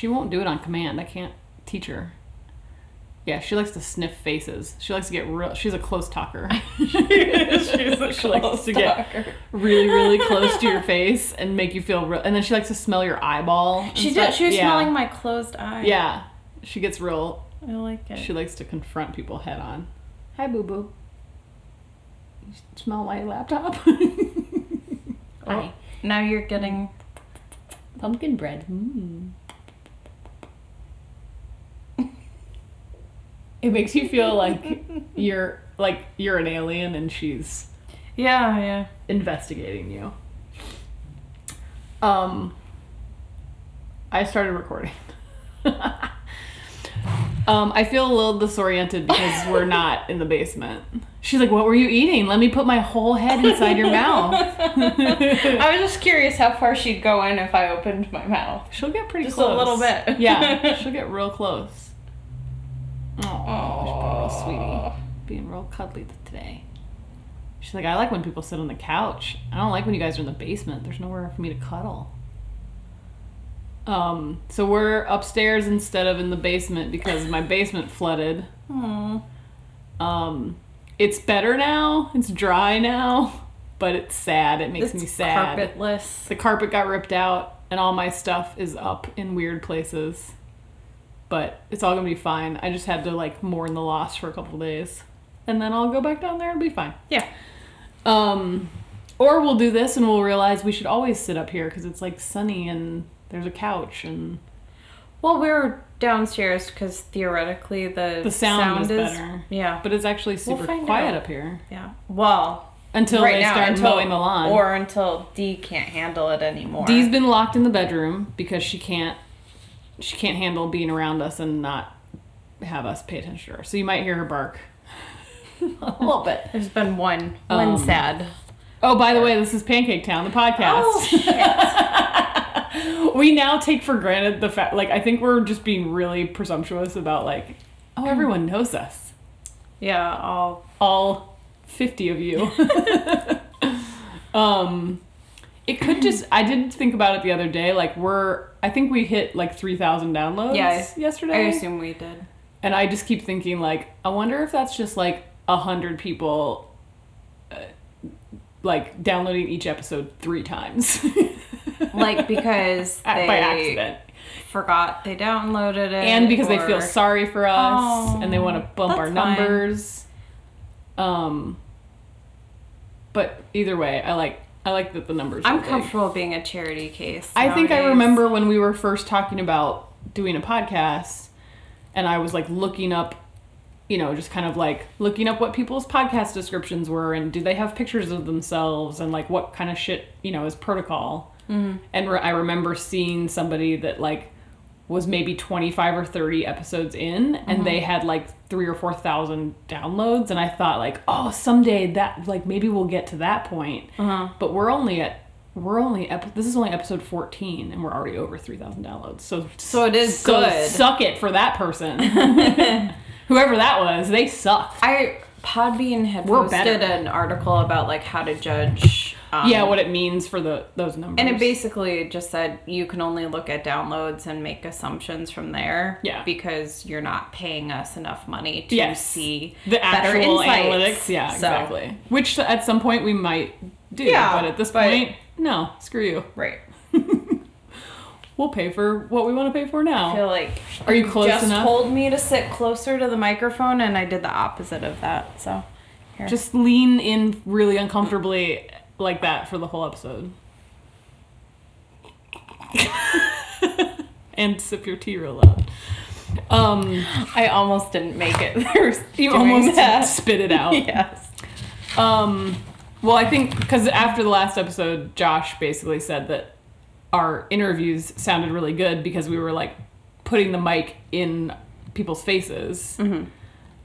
She won't do it on command. I can't teach her. Yeah, she likes to sniff faces. She likes to get real. She's a close talker. She's a she likes to get really, really close to your face and make you feel real. And then she likes to smell your eyeball. She stuff. did. She was Yeah. smelling my closed eye. Yeah, she gets real. I like it. She likes to confront people head on. Hi, boo boo. You smell my laptop? Oh, now you're getting. Pumpkin bread. Mm. It makes you feel like you're like you're an alien and she's Yeah, yeah. investigating you. Um I started recording. um I feel a little disoriented because we're not in the basement. She's like, "What were you eating? Let me put my whole head inside your mouth." I was just curious how far she'd go in if I opened my mouth. She'll get pretty close. Just a little bit. yeah, she'll get real close. Oh, real sweetie, being real cuddly today. She's like, I like when people sit on the couch. I don't like when you guys are in the basement. There's nowhere for me to cuddle. Um, so we're upstairs instead of in the basement because my basement flooded. Aw. Um, it's better now. It's dry now, but it's sad. It makes It's me sad. carpetless. The carpet got ripped out, and all my stuff is up in weird places. But it's all gonna be fine. I just had to like mourn the loss for a couple days, and then I'll go back down there and be fine. Yeah. Um, or we'll do this and we'll realize we should always sit up here because it's like sunny and there's a couch and Well, we're downstairs because theoretically the The sound is better. Yeah. but it's actually super find quiet out. up here Yeah. Well, until right they now start until, mowing the lawn. or until Dee can't handle it anymore. Dee's been locked in the bedroom because she can't she can't handle being around us and not have us pay attention to her. So you might hear her bark a little bit. There's been one one Um, sad. Oh, by the way, this is Pancake Town, the podcast. Oh shit. we now take for granted the fact like I think we're just being really presumptuous about like oh everyone knows us. yeah. All All 50 of you. um it could just I did think about it the other day like we're I think we hit like 3000 downloads Yeah, yesterday. I assume we did. And I just keep thinking, like, I wonder if that's just like a hundred people, uh, like downloading each episode three times, Like because At- they by accident, forgot they downloaded it, and because they feel sorry for us and they want to Oh, bump our fine. numbers. Um, but either way, I like I like that the numbers. I'm are big. comfortable being a charity case. I think I remember when we were first talking about doing a podcast, and I was like looking up, you know, just kind of like looking up what people's podcast descriptions were and do they have pictures of themselves and like what kind of shit, you know, is protocol. Mm-hmm. And re- I remember seeing somebody that like was maybe 25 or 30 episodes in and they had like three or four thousand downloads and i thought like oh someday that like maybe we'll get to that point Uh-huh. but we're only at we're only ep- this is only episode 14 and we're already over 3000 downloads so So it is so good. suck it for that person whoever that was they suck I Podbean had We're posted better. an article about like how to judge. Um, yeah what it means for the those numbers And it basically just said you can only look at downloads and make assumptions from there. Yeah. Because you're not paying us enough money to Yes. see the actual analytics yeah So- exactly which at some point we might do Yeah, but at this but- point no screw you Right. we'll pay for what we want to pay for now I feel like Are you close just enough? told me to sit closer to the microphone and I did the opposite of that. So here. Just lean in really uncomfortably like that for the whole episode. and sip your tea real loud. Um, I almost didn't make it you almost that. spit it out. yes. Um, well, I think because after the last episode, Josh basically said that our interviews sounded really good because we were like putting the mic in people's faces,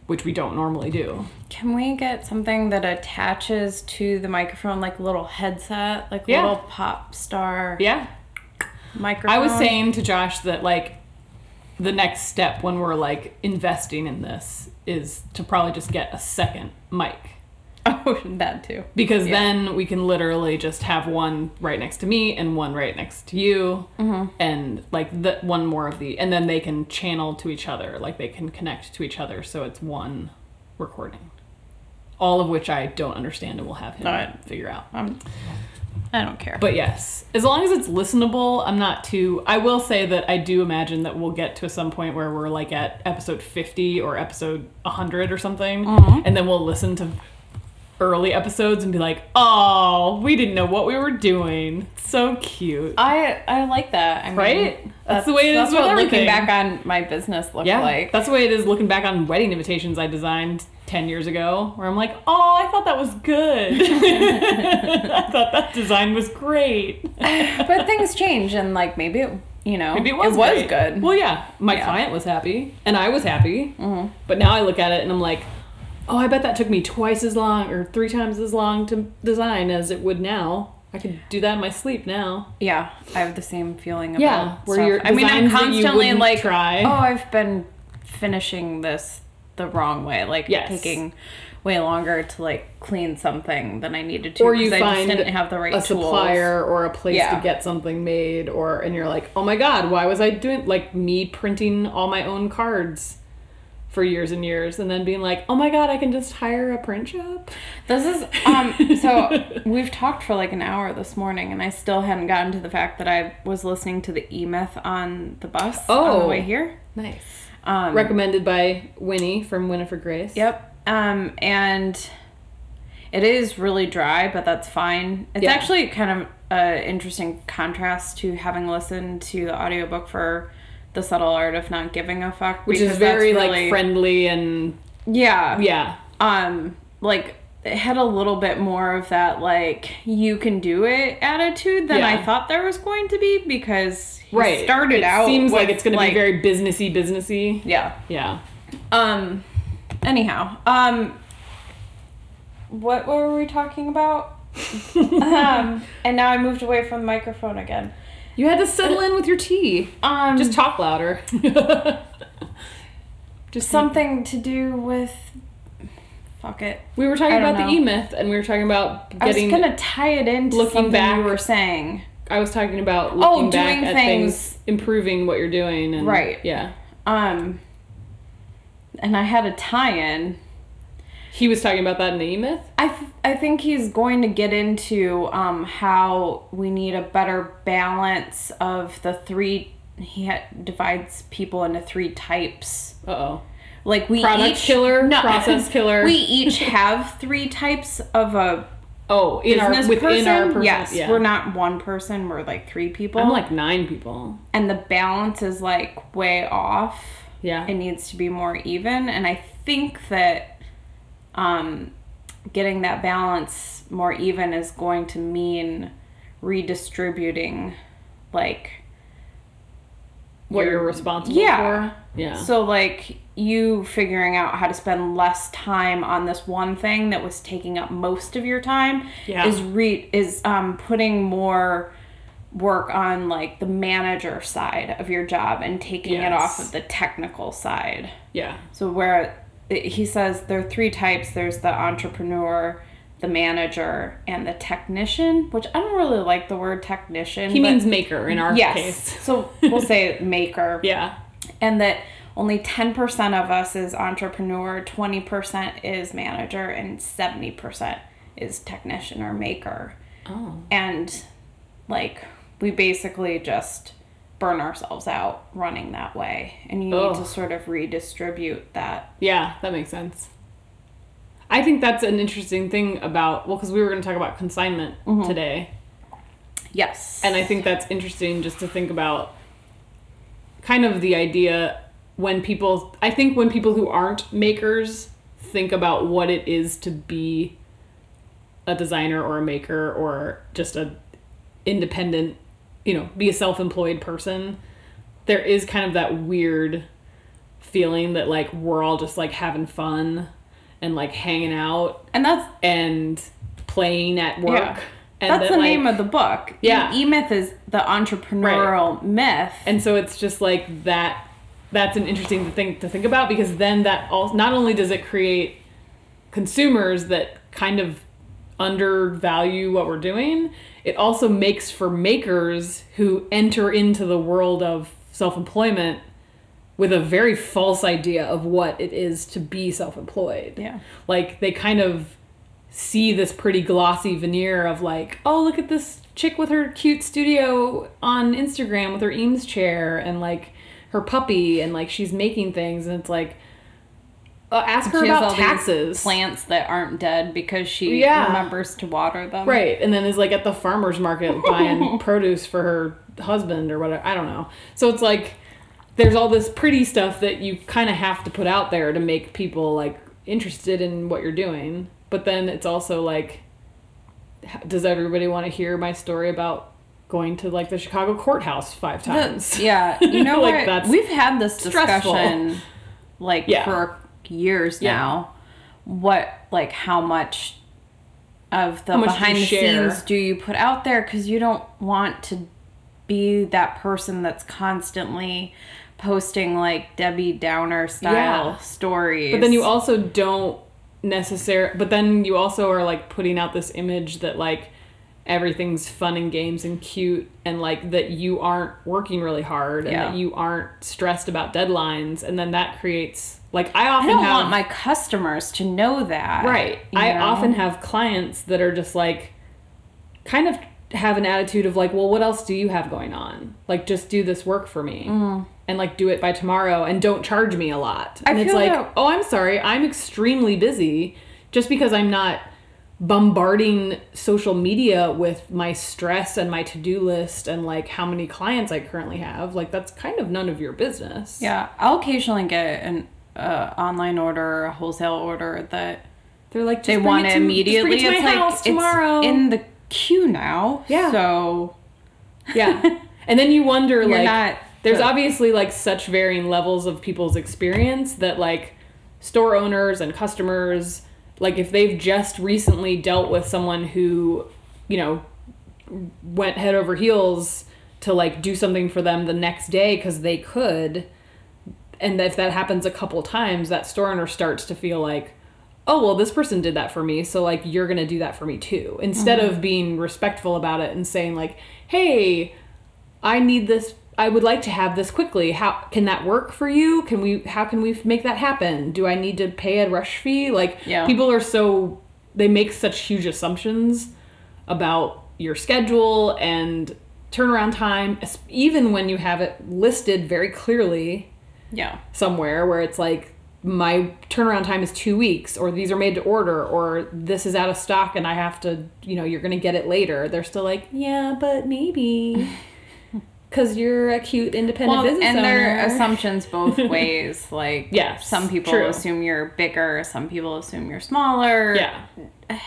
which we don't normally do. Can we get something that attaches to the microphone, like a little headset, like a Yeah. little pop star Yeah, microphone? I was saying to Josh that like the next step when we're like investing in this is to probably just get a second mic. Oh, that too. because Yeah. then we can literally just have one right next to me and one right next to you Mm-hmm. and like the one more of the and then they can channel to each other like they can connect to each other so it's one recording all of which i don't understand and we'll have him Alright. figure out I'm, I don't care. but yes as long as it's listenable i'm not too i will say that i do imagine that we'll get to some point where we're like at episode 50 or episode 100 or something Mm-hmm. and then we'll listen to early episodes and be like oh we didn't know what we were doing so cute I I like that. I mean, Right? That's the way it is That's what looking back on my business looked yeah like. that's the way it is looking back on wedding invitations i designed 10 years ago where i'm like oh i thought that was good i thought that design was great but things change, and like maybe it, you know, Maybe it was, great. good. Well, yeah, my Yeah. client was happy, and I was happy. Mhm. But now I look at it and I'm like, oh, I bet that took me twice as long or three times as long to design as it would now. I could do that in my sleep now. yeah, I have the same feeling about. Yeah, where stuff. your I mean, I'm designs that you constantly like, try. oh, I've been finishing this the wrong way, like Yes. taking way longer to like clean something than I needed to, Or you I find just didn't have the right a tools. supplier or a place Yeah. to get something made, or and you're like, oh my god, why was I doing like me printing all my own cards for years and years, and then being like, oh my god, I can just hire a print shop. This is um so we've talked for like an hour this morning and I still hadn't gotten to the fact that I was listening to the E Myth on the bus on the Oh. way here. Nice. Um Recommended by Winnie from Winifred Grace. Yep. Um and it is really dry, but that's fine. It's Yeah. actually kind of an interesting contrast to having listened to the audiobook for The Subtle Art of Not Giving a Fuck. which is very really- like friendly and Yeah. yeah. Um like it had a little bit more of that like you can do it attitude than I thought there was going to be because he right. started it out seems like it's going to like- be very businessy businessy. Yeah. Yeah. Um anyhow um what were we talking about? Um and now I moved away from the microphone again you had to settle in with your tea um just talk louder just something to do with fuck it we were talking I about the know. e-myth and we were talking about I was gonna tie it into looking something back- you were saying I was talking about Oh, back doing at things- things improving what you're doing and Right. yeah Um, and I had a tie-in. He was talking about that in the e-myth I th- I think he's going to get into um how we need a better balance of the three. He ha- divides people into three types. uh-oh Like we Product each killer, process killer. We each have three types of a oh in our business within person. our person yes, yeah. we're not one person. We're like three people. i'm like nine people and the balance is like way off. yeah it needs to be more even and i think that um getting that balance more even is going to mean redistributing like what your- you're responsible Yeah. for? Yeah. So like you figuring out how to spend less time on this one thing that was taking up most of your time Yeah. is re is um putting more work on like the manager side of your job and taking it off of the technical side. Yeah. So where he says there are three types. There's the entrepreneur the manager and the technician which i don't really like the word technician he means maker in our yes. case. So we'll say maker. Yeah. And that only 10% of us is entrepreneur 20% is manager and 70% is technician or maker. Oh. And like we basically just burn ourselves out running that way and you need to sort of redistribute that Yeah, that makes sense. I think that's an interesting thing about well, because we were going to talk about consignment Mm-hmm. today, yes and I think that's interesting just to think about kind of the idea when people. I think when people who aren't makers think about what it is to be a designer or a maker or just a independent, you know, be a self-employed person, there is kind of that weird feeling that like we're all just like having fun and like hanging out and that's and playing at work. Yeah. And that's that, the like- name of the book Yeah. e myth is the entrepreneurial myth And so it's just like that that's an interesting thing to think about because then that all not only does it create consumers that kind of undervalue what we're doing, it also makes for makers who enter into the world of self employment with a very false idea of what it is to be self employed. Yeah. Like they kind of see this pretty glossy veneer of like, oh, look at this chick with her cute studio on Instagram with her Eames chair and like her puppy and like she's making things and it's like uh, ask her She has about taxes. plants that aren't dead because she Yeah. remembers to water them. Right, and then is like at the farmer's market buying produce for her husband or whatever. I don't know. So it's like there's all this pretty stuff that you kind of have to put out there to make people like interested in what you're doing. But then it's also like, does everybody want to hear my story about going to like the Chicago courthouse five times? The- yeah, you know Like, what? that's We've had this stressful. discussion like Yeah. for years Yeah. now. What like how much of the How behind the share? scenes do you put out there because you don't want to be that person that's constantly posting like Debbie Downer style Yeah. stories. But then you also don't necessarily. But then you also are like putting out this image that like everything's fun and games and cute, and like that you aren't working really hard and Yeah. that you aren't stressed about deadlines, and then that creates like I I often don't have want my customers to know that. right. I know? often have clients that are just like kind of have an attitude of like, well, what else do you have going on? Like, just do this work for me. Mm. And like do it by tomorrow and don't charge me a lot. I And it's like, that- oh, I'm sorry, I'm extremely busy just because I'm not bombarding social media with my stress and my to-do list and like how many clients I currently have. Like that's kind of none of your business. Yeah, I'll occasionally get an uh, online order, a wholesale order that They're like they want it to- just immediately. it to it's like tomorrow. it's in the queue now. Yeah. So Yeah. And then you wonder You're like not there's the- obviously like such varying levels of people's experience that like store owners and customers like if they've just recently dealt with someone who, you know, went head over heels to like do something for them the next day cuz they could and if that happens a couple times that store owner starts to feel like oh well this person did that for me so like you're gonna do that for me too. Instead of mm-hmm. being respectful about it and saying like hey i need this i would like to have this quickly. How can that work for you? Can we how can we make that happen? Do i need to pay a rush fee? Like Yeah. people are so they make such huge assumptions about your schedule and turnaround time even when you have it listed very clearly yeah. somewhere where it's like my turnaround time is two weeks or these are made to order or this is out of stock and i have to you know you're gonna get it later they're still like yeah but maybe because you're a cute independent Well, business and there are owner. assumptions both ways. Like, Yes, some people true. assume you're bigger, some people assume you're smaller. yeah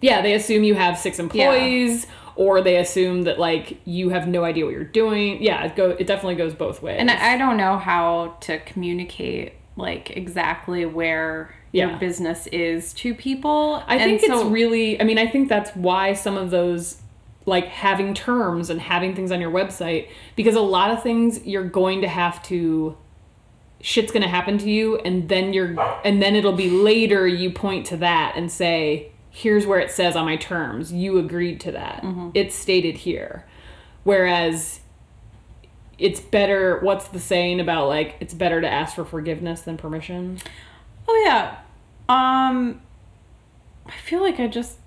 yeah they assume you have six employees or they assume that like you have no idea what you're doing yeah it go it definitely goes both ways And I I don't know how to communicate like exactly where Yeah. your business is to people. I think it's really, I mean, I think that's why some of those, like having terms and having things on your website, because a lot of things you're going to have to, shit's going to happen to you, and then you're, and then it'll be later you point to that and say, here's where it says on my terms, you agreed to that. It's stated here. Whereas, it's better, what's the saying about like, it's better to ask for forgiveness than permission? Oh yeah. Um I feel like I just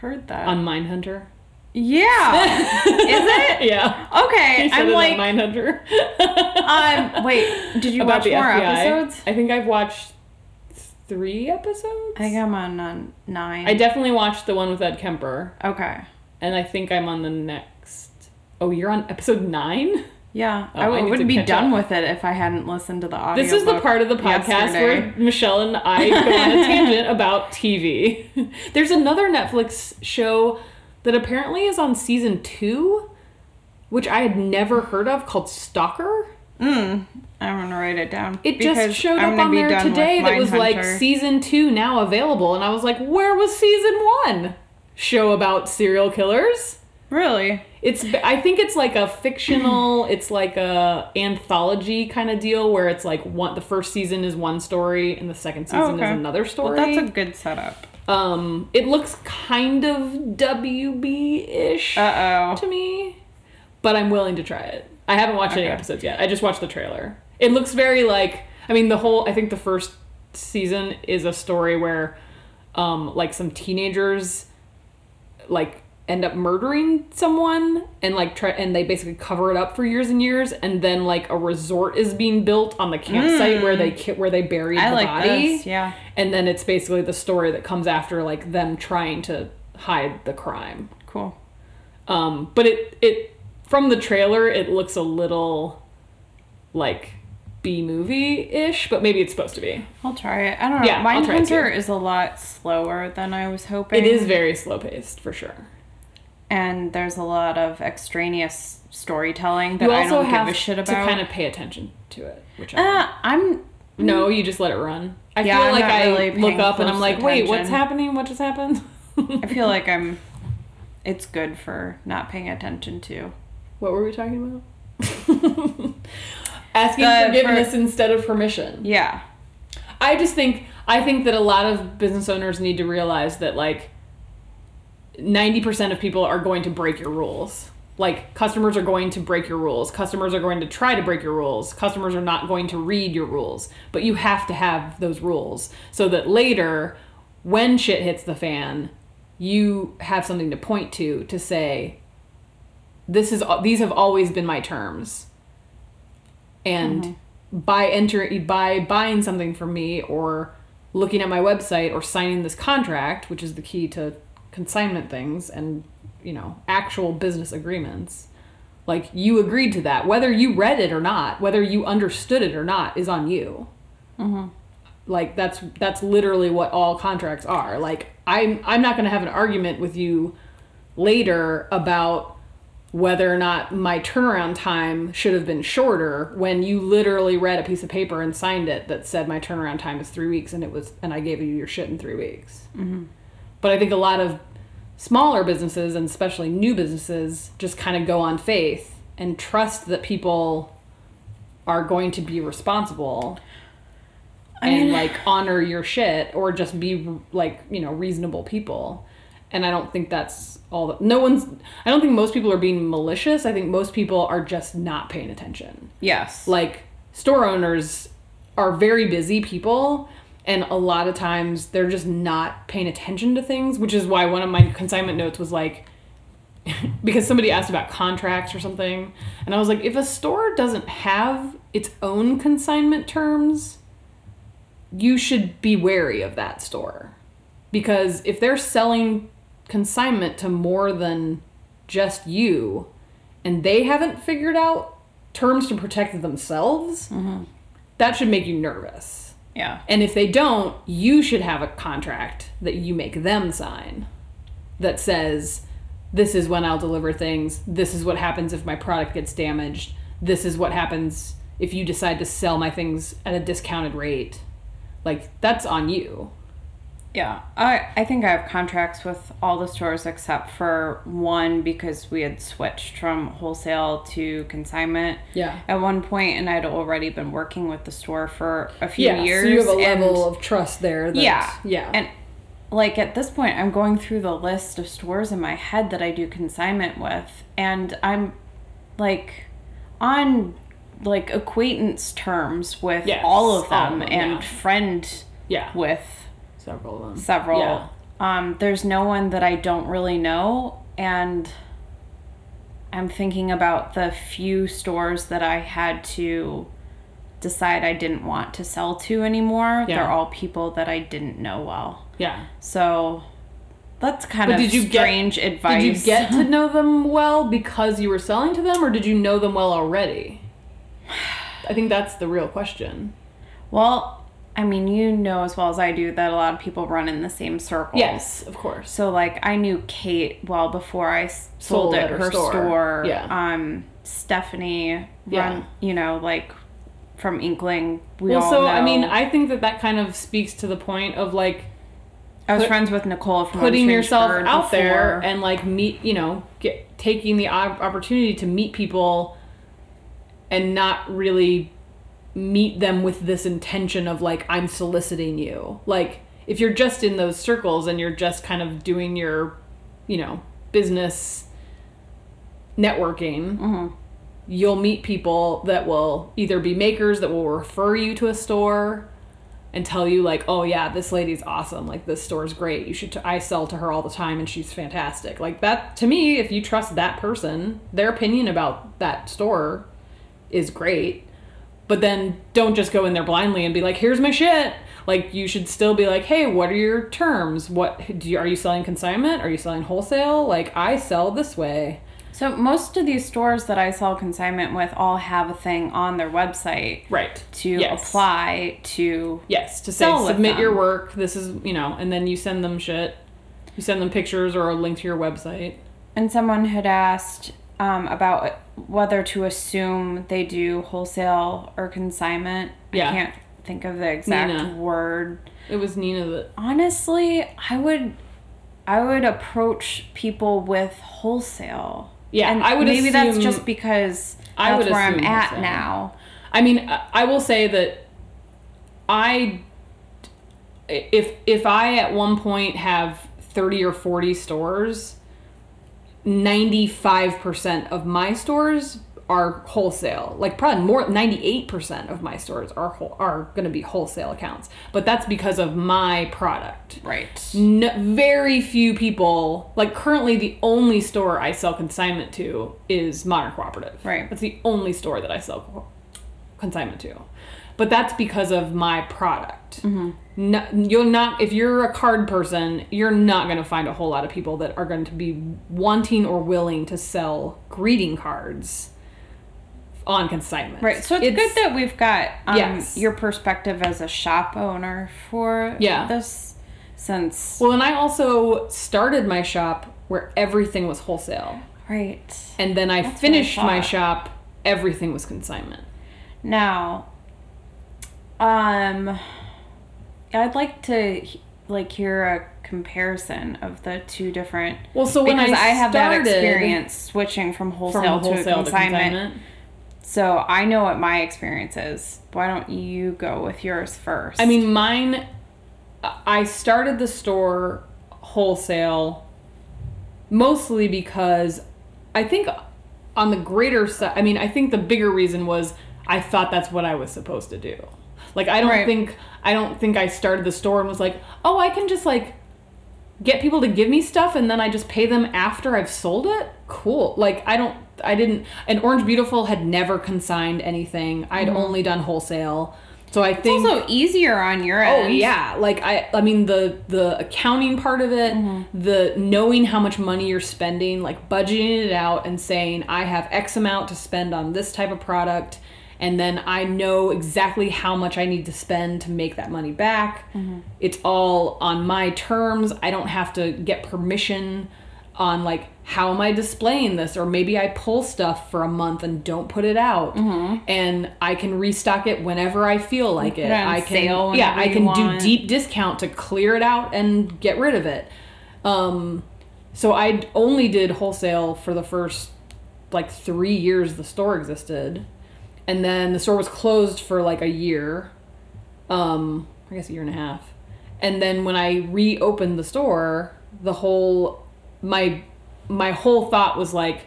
heard that. On Mindhunter? yeah. Is it? Yeah. Okay. I'm it on like Mindhunter. um wait, did you About watch more FBI. episodes? I think I've watched three episodes. I think I'm on, on 9. I definitely watched the one with Ed Kemper, okay. and I think I'm on the next. Oh, you're on episode nine. Yeah, Oh, I I w- need to wouldn't be catch done up. with it if I hadn't listened to the audio. This is the part of the podcast where Michelle and I go on a tangent about TV. There's another Netflix show that apparently is on season two, which I had never heard of, called Slasher. Mm, I'm gonna write it down. It just showed up on there today that was like season two now available, and I was like, where was season one? Show about serial killers. Really? It's I think it's like a fictional, it's like a anthology kind of deal where it's like one the first season is one story and the second season okay. is another Well, story. that's a good setup. Um, it looks kind of WB ish Uh to me, but I'm willing to try it. I haven't watched any episodes yet. I just watched the trailer. It looks very like I mean the whole I think the first season is a story where um like some teenagers like end up murdering someone and like try and they basically cover it up for years and years and then like a resort is being built on the campsite where they ki- where they buried I the like body this. Yeah. and then it's basically the story that comes after like them trying to hide the crime Cool. um, but it it from the trailer it looks a little like B movie ish, but maybe it's supposed to be. I'll try it. I don't know. Yeah, Mindhunter is a lot slower than I was hoping. It is very slow paced for sure. and there's a lot of extraneous storytelling that You I also don't have give a shit about. to kind of pay attention to it, which I Uh, I'm no, you just let it run. I Yeah, feel I'm like I really look up and I'm like, wait, what's happening? What just happened? I feel like I'm. It's good for not paying attention to. what were we talking about? Asking The- forgiveness for- instead of permission. Yeah. I just think I think that a lot of business owners need to realize that like 90% of people are going to break your rules. Like customers are going to break your rules. Customers are going to try to break your rules. Customers are not going to read your rules. But you have to have those rules so that later when shit hits the fan, you have something to point to to say this is these have always been my terms. And mm-hmm. by entering by buying something from me or looking at my website or signing this contract, which is the key to consignment things and you know actual business agreements, like you agreed to that, whether you read it or not, whether you understood it or not, is on you. Mm-hmm. Like that's that's literally what all contracts are. Like I'm I'm not going to have an argument with you later about whether or not my turnaround time should have been shorter when you literally read a piece of paper and signed it that said my turnaround time is three weeks and it was and I gave you your shit in three weeks. Mm-hmm. But I think a lot of smaller businesses and especially new businesses just kind of go on faith and trust that people are going to be responsible I and like honor your shit or just be like you know reasonable people and i don't think that's all that no one's i don't think most people are being malicious. I think most people are just not paying attention. Yes. like store owners are very busy people and a lot of times they're just not paying attention to things which is why one of my consignment notes was like because somebody asked about contracts or something and i was like if a store doesn't have its own consignment terms you should be wary of that store. Because if they're selling consignment to more than just you and they haven't figured out terms to protect themselves mm-hmm. that should make you nervous. Yeah. and if they don't you should have a contract that you make them sign that says this is when I'll deliver things. This is what happens if my product gets damaged. This is what happens if you decide to sell my things at a discounted rate. Like that's on you Yeah, I I think I have contracts with all the stores except for one because we had switched from wholesale to consignment. Yeah. At one point, and I'd already been working with the store for a few yeah years. so you have a and- level of trust there that, yeah, yeah and like at this point, I'm going through the list of stores in my head that I do consignment with, and I'm like on like acquaintance terms with Yes, all of all them, of them, and yeah. friend yeah with several of them several. yeah Um, there's no one that I don't really know, and I'm thinking about the few stores that I had to decide I didn't want to sell to anymore. Yeah. They're all people that I didn't know well. yeah So that's kind But of did you get- strange advice. Did you get to know them well because you were selling to them, or did you know them well already? I think that's the real question. well, I mean, you know as well as I do that a lot of people run in the same circles. Yes, of course. So like I knew Kate well before I sold, Sold at her her, store. store. Yeah. Um, Stephanie Yeah. run, you know, like from Inkling. We Well, all so know. I mean, I think that that kind of speaks to the point of like I was put- friends with Nicole from putting yourself out there and like meet, you know, get taking the opportunity to meet people and not really meet them with this intention of like I'm soliciting you. Like if you're just in those circles and you're just kind of doing your, you know, business networking, Mm-hmm. you'll meet people that will either be makers that will refer you to a store and tell you like, "Oh yeah, this lady's awesome. Like this store's great. You should t- I sell to her all the time and she's fantastic." Like that to me, if you trust that person, their opinion about that store is great. But then don't just go in there blindly and be like, "Here's my shit." Like you should still be like, "Hey, what are your terms? What do you, are you selling consignment? Are you selling wholesale? Like I sell this way." So most of these stores that I sell consignment with all have a thing on their website Right. to Yes. apply to Yes, to say submit your work. This is you know, and then you send them shit. You send them pictures or a link to your website. And someone had asked um, about whether to assume they do wholesale or consignment. Yeah. I can't think of the exact Nina. word. It was Nina that. Honestly, I would I would approach people with wholesale. Yeah, and I would maybe that's just because I that's would where I'm at wholesale. now. I mean, I- I will say that I, if if I at one point have thirty or forty stores, ninety five percent of my stores are wholesale. Like probably more, ninety eight percent of my stores are whole, are going to be wholesale accounts. But that's because of my product. Right. N very few people like currently the only store I sell consignment to is Modern Cooperative. Right. That's the only store that I sell consignment to. But that's because of my product. No, you're not if you're a card person, you're not going to find a whole lot of people that are going to be wanting or willing to sell greeting cards on consignment. Right. So it's, good that we've got um, Yes. your perspective as a shop owner for Yeah. this since Well, and I also started my shop where everything was wholesale. right. And then I what I finished my shop, everything was consignment. Now, um, I'd like to like hear a comparison of the two different. Well, so when because I I, have that experience switching from wholesale, From to wholesale to consignment, consignment. so I know what my experience is. Why don't you go with yours first? I mean, mine, I started the store wholesale mostly because I think on the greater side, I mean, I think the bigger reason was I thought that's what I was supposed to do. Like, I don't Right. think, I don't think I started the store and was like, oh, I can just like get people to give me stuff and then I just pay them after I've sold it. Cool. Like, I don't, I didn't, and Orange Beautiful had never consigned anything. I'd mm-hmm. only done wholesale. So I think it's also easier on your oh, end. Oh yeah, like I I mean the the accounting part of it, mm-hmm. the knowing how much money you're spending, like budgeting it out and saying I have X amount to spend on this type of product and then I know exactly how much I need to spend to make that money back. It's all on my terms. I don't have to get permission on like how am I displaying this or maybe I pull stuff for a month and don't put it out and I can restock it whenever I feel like it. it I can yeah, I can do deep discount to clear it out and get rid of it. Um so I only did wholesale for the first like 3 years the store existed. And then the store was closed for like a year. Um I guess a year and a half. And then when I reopened the store, the whole my my whole thought was like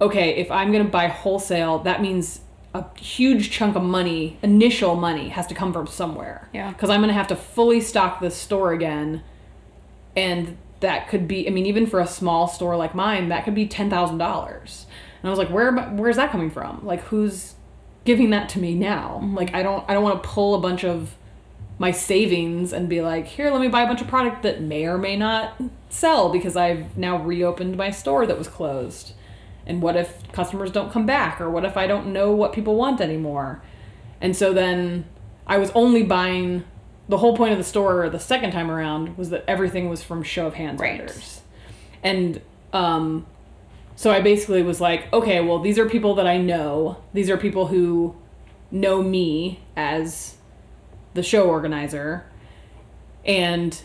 okay, if I'm going to buy wholesale, that means a huge chunk of money, initial money, has to come from somewhere. Yeah. Because I'm going to have to fully stock this store again. And that could be, I mean, even for a small store like mine, that could be $10,000. And I was like, where, where's that coming from? Like, who's giving that to me now? Like, I don't, I don't want to pull a bunch of my savings and be like, here, let me buy a bunch of product that may or may not sell because I've now reopened my store that was closed. And what if customers don't come back? Or what if I don't know what people want anymore? And so then I was only buying the whole point of the store the second time around was that everything was from show of hands Right. vendors. And um, so I basically was like, okay, well, these are people that I know. These are people who know me as the show organizer. And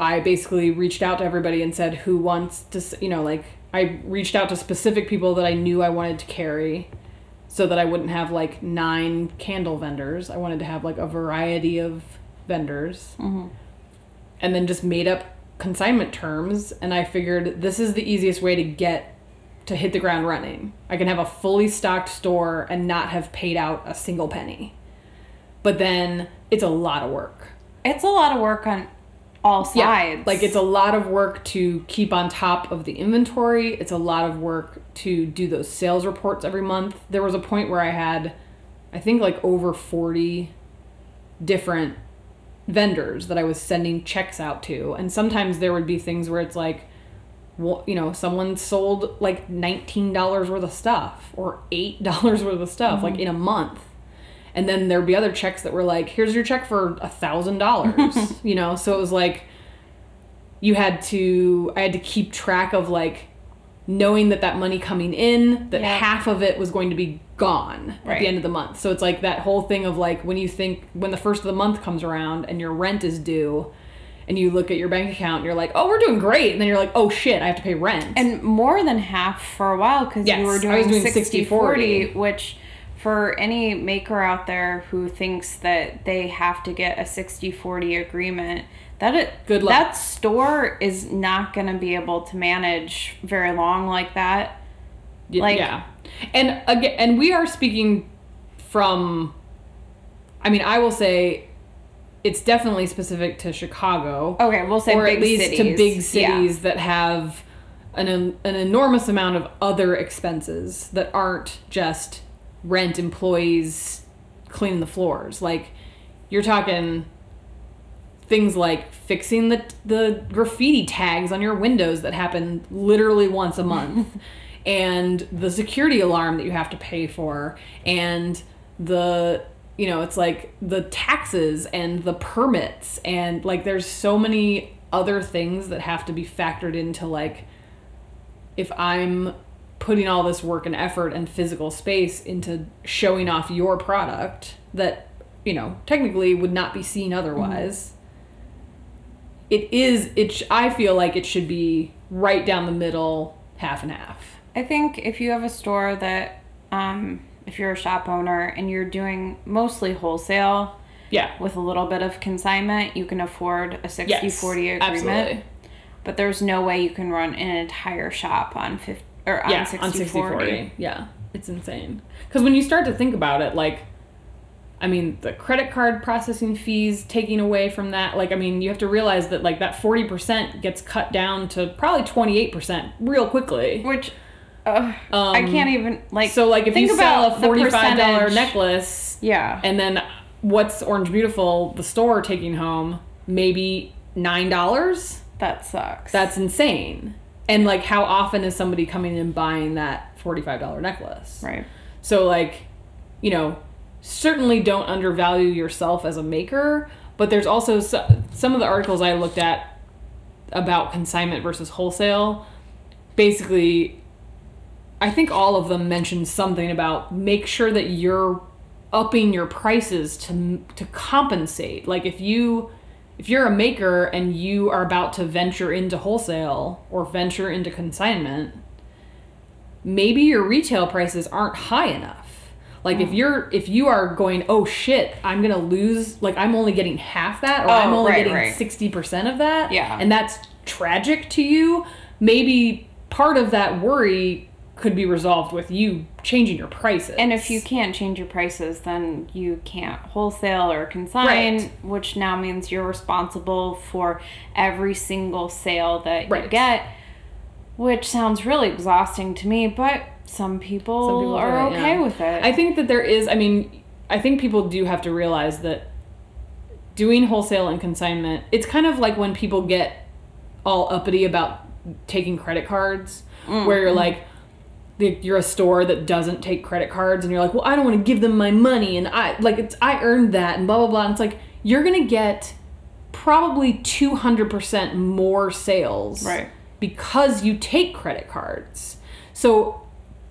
I basically reached out to everybody and said, who wants to, you know, like, I reached out to specific people that I knew I wanted to carry so that I wouldn't have like nine candle vendors. I wanted to have like a variety of vendors. Mm-hmm. and then just made up consignment terms and I figured this is the easiest way to get to hit the ground running. I can have a fully stocked store and not have paid out a single penny. But then it's a lot of work. It's a lot of work on all sides. Yeah, Like it's a lot of work to keep on top of the inventory. It's a lot of work to do those sales reports every month. There was a point where I had I think like over 40 different vendors that I was sending checks out to. And sometimes there would be things where it's like you know, someone sold like $19 worth of stuff or $8 worth of stuff like mm-hmm. in a month. And then there'd be other checks that were like, here's your check for a thousand dollars, you know? So it was like, you had to, I had to keep track of like knowing that that money coming in, that Yeah. half of it was going to be gone at the end of the month. So it's like that whole thing of like when you think, when the first of the month comes around and your rent is due, and you look at your bank account and you're like, oh, we're doing great. And then you're like, oh shit, I have to pay rent. and more than half for a while because Yes, you were doing, doing 60 60-40. 40 which for any maker out there who thinks that they have to get a 60 40 agreement that it Good luck. that store is not going to be able to manage very long like that Y- Like- yeah and again and we are speaking from i mean i will say it's definitely specific to chicago okay we'll say or big at least cities. to big Yeah. cities that have an, an enormous amount of other expenses that aren't just rent employees cleaning the floors like you're talking things like fixing the the graffiti tags on your windows that happen literally once a month and the security alarm that you have to pay for and the you know it's like the taxes and the permits and like there's so many other things that have to be factored into like if i'm putting all this work and effort and physical space into showing off your product that you know technically would not be seen mm-hmm. otherwise it is it sh- i feel like it should be right down the middle half and half I think if you have a store that, um, if you're a shop owner and you're doing mostly wholesale yeah. with a little bit of consignment, you can afford a 60 yes. 40 agreement. absolutely. But there's no way you can run an entire shop on 50 or on yeah 60, on 60 40. 40 yeah. It's insane. Because when you start to think about it like i mean the credit card processing fees taking away from that like i mean you have to realize that like that 40% gets cut down to probably 28% real quickly. Which uh, I can't even like. so like if think you sell a the $45 necklace yeah, and then what's orange beautiful the store taking home maybe nine dollars that sucks. that's insane and like how often is somebody coming and buying that $45 necklace right. so like you know certainly don't undervalue yourself as a maker but there's also so, some of the articles i looked at about consignment versus wholesale basically i think all of them mentioned something about make sure that you're upping your prices to to compensate like if you if you're a maker and you are about to venture into wholesale or venture into consignment maybe your retail prices aren't high enough like if hmm. you're if you are going oh shit i'm gonna lose like i'm only getting half that or i'm Oh, only right, getting right. 60% of that Yeah. and that's tragic to you maybe part of that worry could be resolved with you changing your prices And if you can't change your prices, then you can't wholesale or consign, Right. which now means you're responsible for every single sale that you get. Which sounds really exhausting to me, but some people, Some people are it, okay yeah. with it. I think that there is. I mean, I think people do have to realize that doing wholesale and consignment. It's kind of like when people get all uppity about taking credit cards, Mm, where you're like. The- You're a store that doesn't take credit cards, and you're like, "Well, I don't want to give them my money," and I like it's I earned that, and blah blah blah. And it's like you're gonna get probably two hundred percent more sales, Right. Because you take credit cards. So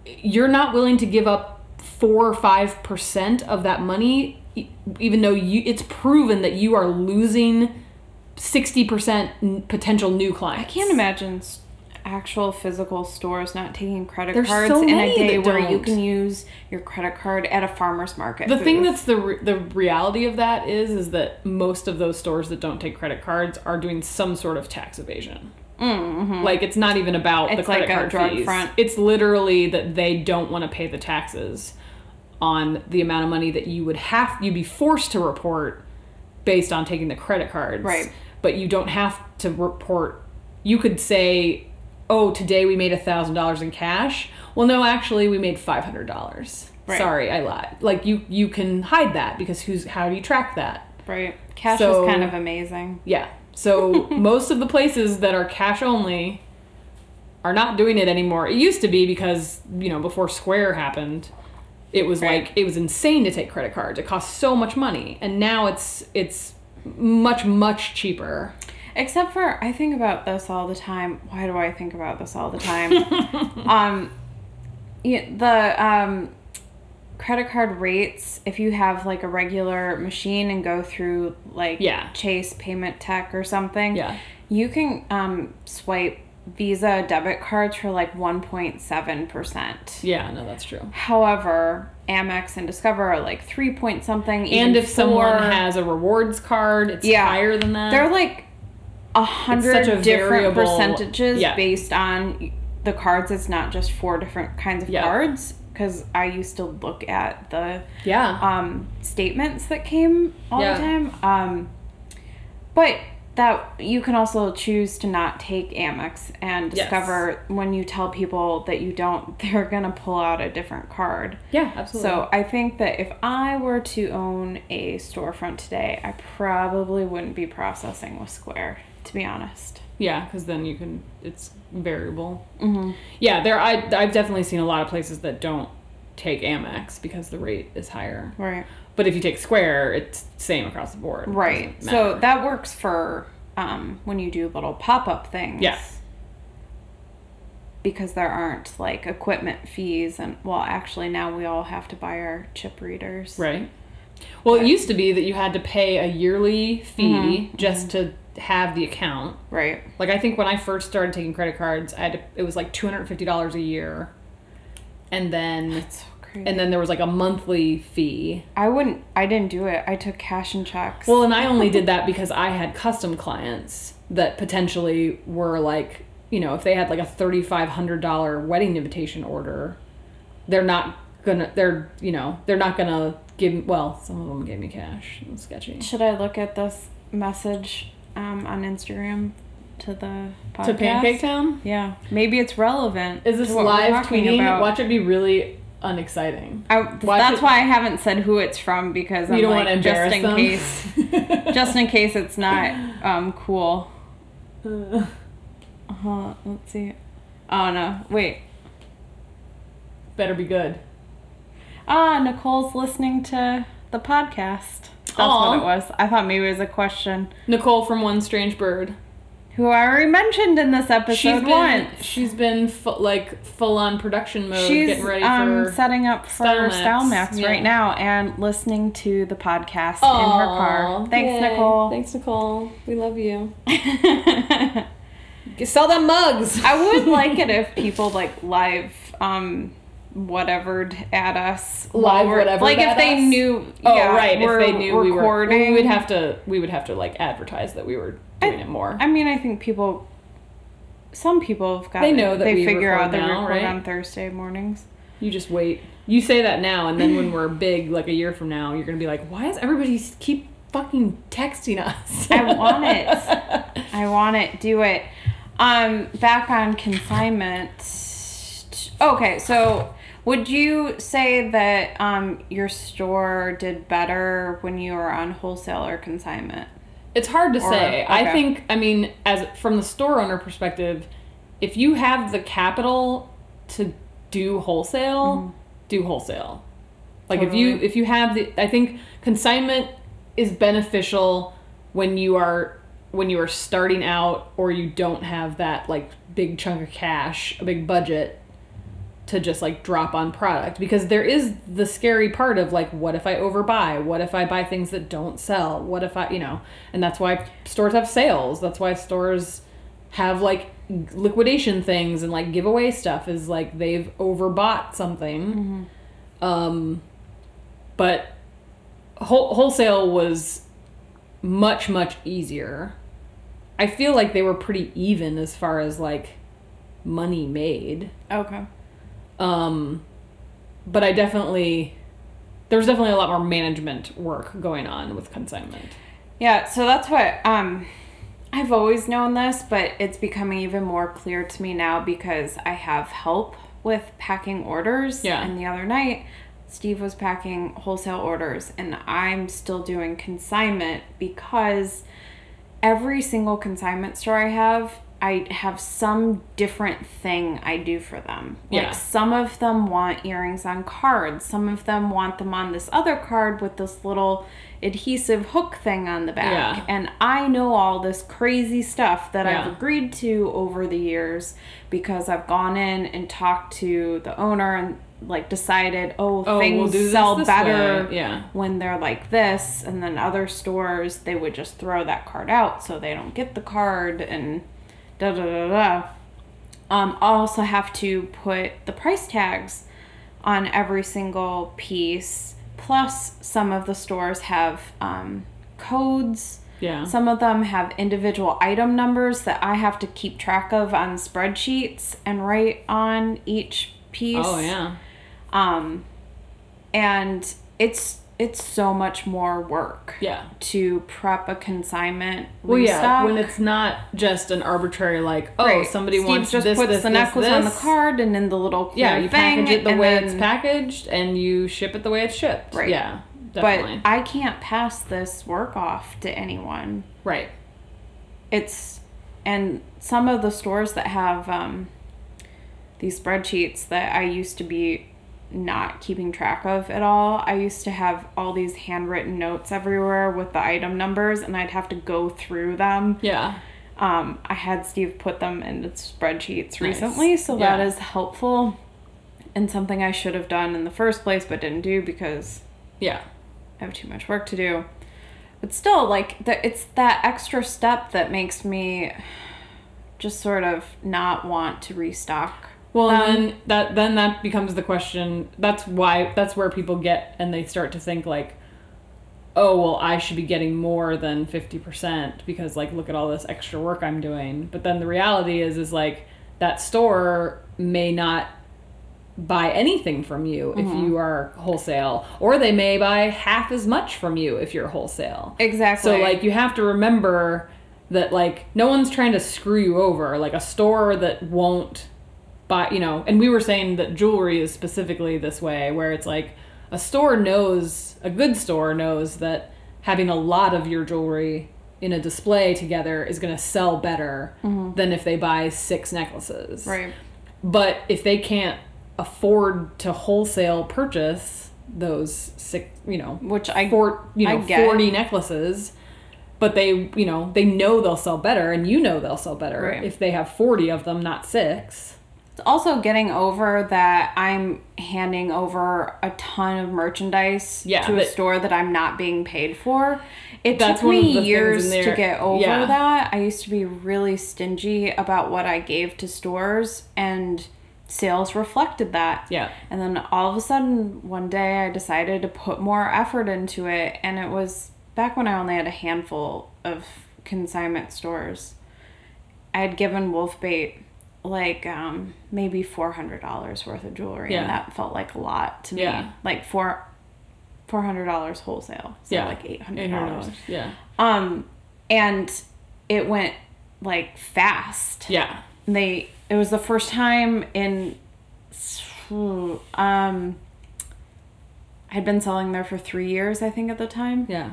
you're not willing to give up four or five percent of that money, even though you it's proven that you are losing sixty percent potential new clients. I can't imagine. Actual physical stores not taking credit There's cards so in a day where you don't. can use your credit card at a farmer's market. The thing that's the re- the reality of that is is that most of those stores that don't take credit cards are doing some sort of tax evasion. Like it's not even about the Mm-hmm. Credit like card drug fees. front. It's literally that they don't want to pay the taxes on the amount of money that you would have you'd be forced to report based on taking the credit cards. Right. But you don't have to report. You could say, "Oh, today we made a thousand dollars in cash." Well, no, actually, we made five hundred dollars. Right. Sorry, I lied. Like you, you can hide that because who's how do you track that? right. Cash So- is kind of amazing. Yeah. So most of the places that are cash only are not doing it anymore. It used to be because, you know, before Square happened, it was Right. like it was insane to take credit cards. It cost so much money. And now it's it's much much cheaper. Except for I think about this all the time. Why do I think about this all the time? um, the um, credit card rates. If you have like a regular machine and go through like Yeah. Chase Paymentech or something, Yeah. you can um, swipe Visa debit cards for like one point seven percent. Yeah, no, that's true. However, Amex and Discover are like three point something. And if someone has a rewards card, it's Yeah. higher than that. They're like a hundred different variable- percentages yeah. based on the cards. It's not just four different kinds of Yeah. cards. Because I used to look at the yeah. um, statements that came all Yeah. the time. Um, but that you can also choose to not take Amex and Yes. discover when you tell people that you don't, they're gonna pull out a different card. yeah, absolutely. So I think that if I were to own a storefront today, I probably wouldn't be processing with Square, to be honest. Yeah, because then you can. It's variable. Mm-hmm. Yeah, there. I I've definitely seen a lot of places that don't take Amex because the rate is higher. Right. But if you take Square, it's same across the board. Right. So that works for um, when you do little pop up things. Yeah. Because there aren't like equipment fees and well actually now we all have to buy our chip readers. right. Well, it used to be that you had to pay a yearly fee Mm-hmm. just to have the account. Right. Like I think when I first started taking credit cards, I had to, it was like two hundred fifty dollars a year, and then It's so crazy. and then there was like a monthly fee. I wouldn't I didn't do it. I took cash and checks. Well, and I only did that because I had custom clients that potentially were like, you know, if they had like a thirty-five hundred dollar wedding invitation order, they're not gonna, they're, you know, they're not gonna give. Well, some of them gave me cash. It was sketchy. Should I look at this message um, on Instagram to the podcast? To Pancake Town, Yeah, maybe it's relevant. is this to what we're live tweeting? about. Watch it be really unexciting. I, that's it- why I haven't said who it's from because I'm You don't like, want to just embarrass in them. case, just in case it's not um, cool. Uh, let's see. Oh no, wait. Better be good. Ah, Nicole's listening to the podcast. That's Aw. what it was. I thought maybe it was a question. Nicole from One Strange Bird. Who I already mentioned in this episode She's been once. she's been fu- like full on production mode, She's getting ready um, for. setting up for Style Style Max, Max, yeah. right now and listening to the podcast in her car. Thanks, Nicole. Thanks, Nicole. We love you. Sell them mugs. I would like it if people like live um whatevered at us Live we're- whatevered like if they us? knew Oh yeah, right, if they knew we were, recording we would have to. We would have to like advertise that we were doing it more. I mean I think people some people have got They know that they figure out they now, record right? on Thursday mornings. You just wait. You say that now, and then when we're big, like a year from now, you're gonna be like, "Why does everybody keep fucking texting us?" I want it. I want it. Do it. Um, back on consignment. Okay, so would you say that um your store did better when you were on wholesale or consignment? It's hard to Or- say. I think, I mean, as from the store owner perspective, if you have the capital to do wholesale, do wholesale. Like if you Mm-hmm. If you have the, I think consignment is beneficial when you are when you are starting out or you don't have that like big chunk of cash, a big budget to just like drop on product because there is the scary part of like what if I overbuy? What if I buy things that don't sell? What if I, you know, and that's why stores have sales. That's why stores have like liquidation things and like giveaway stuff is like they've overbought something. Um, but whole, wholesale was much much easier. I feel like they were pretty even as far as like money made. Okay. Um, but I definitely there's definitely a lot more management work going on with consignment. Yeah, so that's what um I've always known this, but it's becoming even more clear to me now because I have help with packing orders. Yeah. And the other night, Steve was packing wholesale orders, and I'm still doing consignment because every single consignment store I have, I have some different thing I do for them. Yeah. Like some of them want earrings on cards, some of them want them on this other card with this little adhesive hook thing on the back. Yeah. And I know all this crazy stuff that Yeah. I've agreed to over the years because I've gone in and talked to the owner and like decided, oh, Oh, things we'll this sell this better. Yeah. when they're like this and then other stores they would just throw that card out so they don't get the card and da da da da um, i also have to put the price tags on every single piece plus some of the stores have um, codes Yeah. some of them have individual item numbers that i have to keep track of on spreadsheets and write on each piece oh yeah. um and it's it's so much more work Yeah. to prep a consignment Well, yeah, when it's not just an arbitrary like, oh, Right. somebody Steve wants just this, puts this, the this, necklace on the card and in the little Yeah, you package it the way then- it's packaged, and you ship it the way it's shipped. Right. Yeah, definitely. but i can't pass this work off to anyone right. it's and some of the stores that have um, these spreadsheets that I used to be not keeping track of at all. I used to have all these handwritten notes everywhere with the item numbers, and I'd have to go through them. Yeah. Um, I had Steve put them into spreadsheets Nice. recently, so that Yeah. is helpful and something I should have done in the first place but didn't do because Yeah. I have too much work to do. But still, like, the, it's that extra step that makes me just sort of not want to restock. Well, and um, then that then that becomes the question. That's why that's where people get and they start to think like, oh well, I should be getting more than fifty percent because like look at all this extra work I'm doing. But then the reality is is like that store may not buy anything from you if mm-hmm. you are wholesale, or they may buy half as much from you if you're wholesale. Exactly. So like you have to remember that like no one's trying to screw you over. Like a store that won't buy, you know, and we were saying that jewelry is specifically this way where it's like a store knows, a good store knows that having a lot of your jewelry in a display together is going to sell better mm-hmm. than if they buy six necklaces. right. But if they can't afford to wholesale purchase those six, you know, Which I four, you know. 40 necklaces, but they, you know, they know they'll sell better and you know they'll sell better Right. if they have 40 of them, not six. It's also getting over that I'm handing over a ton of merchandise Yeah, to a store that I'm not being paid for. It That's took one of me the years to get over yeah. that. I used to be really stingy about what I gave to stores, and sales reflected that. Yeah. And then all of a sudden, one day, I decided to put more effort into it, and it was back when I only had a handful of consignment stores. I had given Wolfbait like um, maybe four hundred dollars worth of jewelry, Yeah. and that felt like a lot to Yeah. me. Like four four hundred dollars wholesale, so Yeah. like eight hundred dollars. $800. Yeah. Um, and it went like fast Yeah. they it was the first time in um I had been selling there for three years, I think, at the time. Yeah.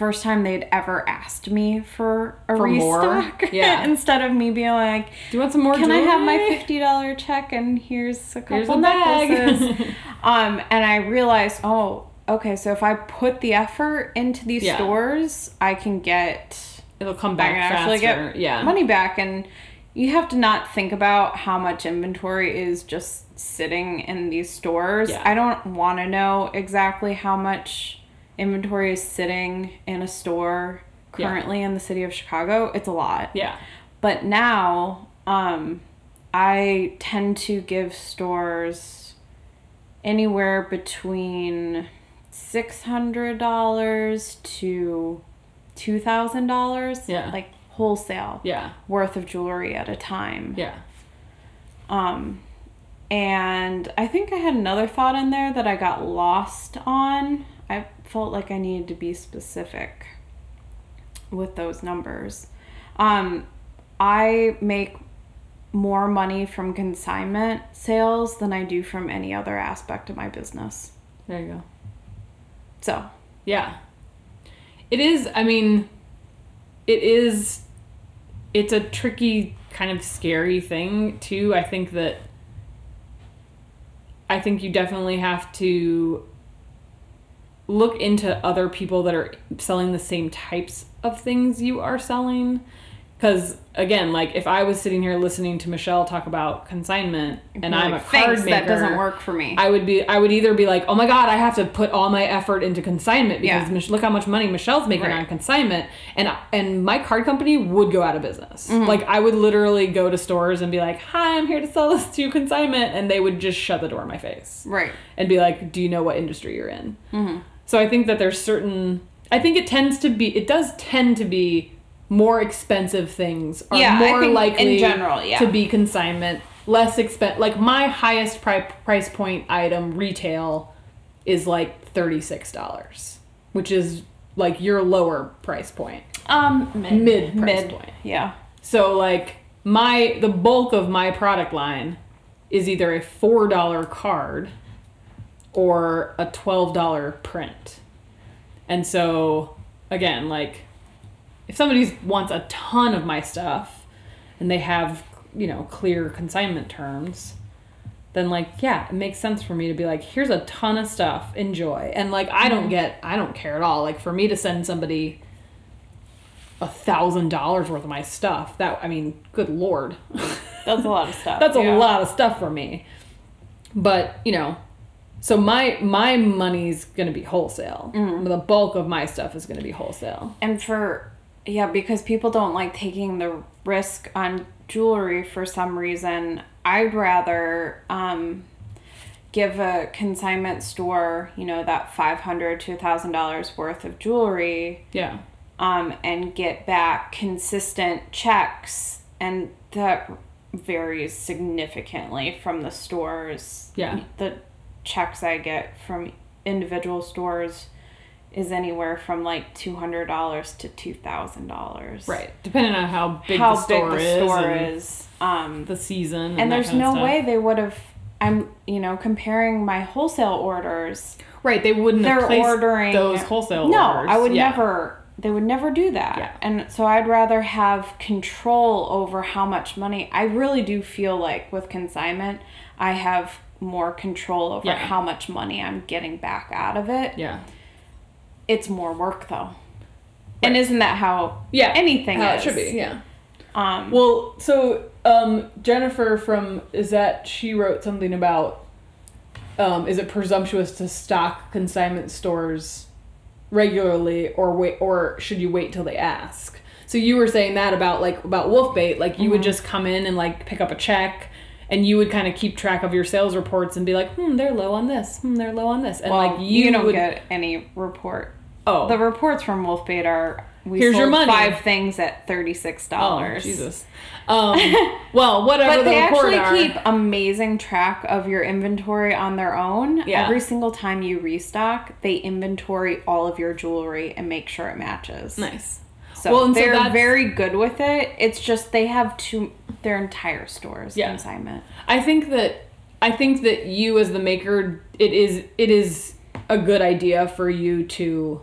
First time they'd ever asked me for a For more? restock. Yeah. Instead of me being like, Do you want some more Can I have my fifty dollar check and here's a couple Here's a necklaces? um, and I realized, oh, okay, so if I put the effort into these Yeah. stores, I can get It'll come I back can faster. actually get yeah. money back and you have to not think about how much inventory is just sitting in these stores. Yeah. I don't want to know exactly how much inventory is sitting in a store Yeah. currently in the city of Chicago. It's a lot. Yeah. but now um, I tend to give stores anywhere between six hundred dollars to two thousand dollars. Yeah. like wholesale Yeah. worth of jewelry at a time. Yeah. Um, and I think I had another thought in there that I got lost on. I felt like I needed to be specific with those numbers. Um, I make more money from consignment sales than I do from any other aspect of my business. There you go. So, Yeah. It is, I mean, it is, it's a tricky, kind of scary thing, too. I think that, I think you definitely have to look into other people that are selling the same types of things you are selling. Because, again, like, if I was sitting here listening to Michelle talk about consignment and I'm a like, card maker, that doesn't work for me. I would be I would either be like, oh my god, I have to put all my effort into consignment because Yeah. Mich- look how much money Michelle's making Right. on consignment, and and my card company would go out of business. Mm-hmm. Like I would literally go to stores and be like, hi, I'm here to sell this to you consignment, and they would just shut the door in my face right. and be like, do you know what industry you're in? Mm-hmm. So I think that there's certain. I think it tends to be. It does tend to be more expensive things are Yeah, more think in likely general, yeah. to be consignment. Less expen Like my highest pri- price point item retail is like thirty six dollars, which is like your lower price point. Um, mid. Mid price mid. point. Yeah. So like my the bulk of my product line is either a four dollar card or a twelve dollar print. And so again, like if somebody wants a ton of my stuff and they have, you know, clear consignment terms, then like yeah, it makes sense for me to be like, here's a ton of stuff, enjoy. And like I don't mm-hmm. get I don't care at all. Like for me to send somebody a thousand dollars worth of my stuff, that I mean, good lord. That's a lot of stuff. That's a lot of stuff for me. But, you know, so my my money's gonna be wholesale. Mm-hmm. The bulk of my stuff is gonna be wholesale. And for yeah, because people don't like taking the risk on jewelry for some reason, I'd rather um give a consignment store, you know, that five hundred to thousand dollars worth of jewelry, Yeah. um, and get back consistent checks and that varies significantly from the stores. Yeah. The checks I get from individual stores is anywhere from like two hundred dollars to two thousand dollars. Right. Depending on how big How the store big the is store is. Um, the season. And, and that there's no way they would have. I'm you know comparing my wholesale orders. Right, they wouldn't They're ordering those wholesale orders. No, orders. I would Yeah. never. They would never do that. Yeah. And so I'd rather have control over how much money. I really do feel like with consignment, I have more control over Yeah. how much money I'm getting back out of it. Yeah. It's more work though. And isn't that how Yeah. anything How is? it should be, yeah. Um, Well, so um, Jennifer from is that she wrote something about um, is it presumptuous to stock consignment stores regularly or wait or should you wait till they ask? So you were saying that about like about Wolfbait, like you Mm-hmm. would just come in and like pick up a check and you would kind of keep track of your sales reports and be like, "Hmm, they're low on this. Hmm, they're low on this." And well, like you, you, don't would get any report. Oh. The reports from Wolfbait are we Here's your money. five things at thirty six dollars. Oh, Jesus. Um, well, whatever But the they report actually are. keep amazing track of your inventory on their own. Yeah. Every single time you restock, they inventory all of your jewelry and make sure it matches. nice. So Well, and they're that's- very good with it. It's just they have two their entire stores Yeah. consignment. I think that I think that you as the maker it is it is a good idea for you to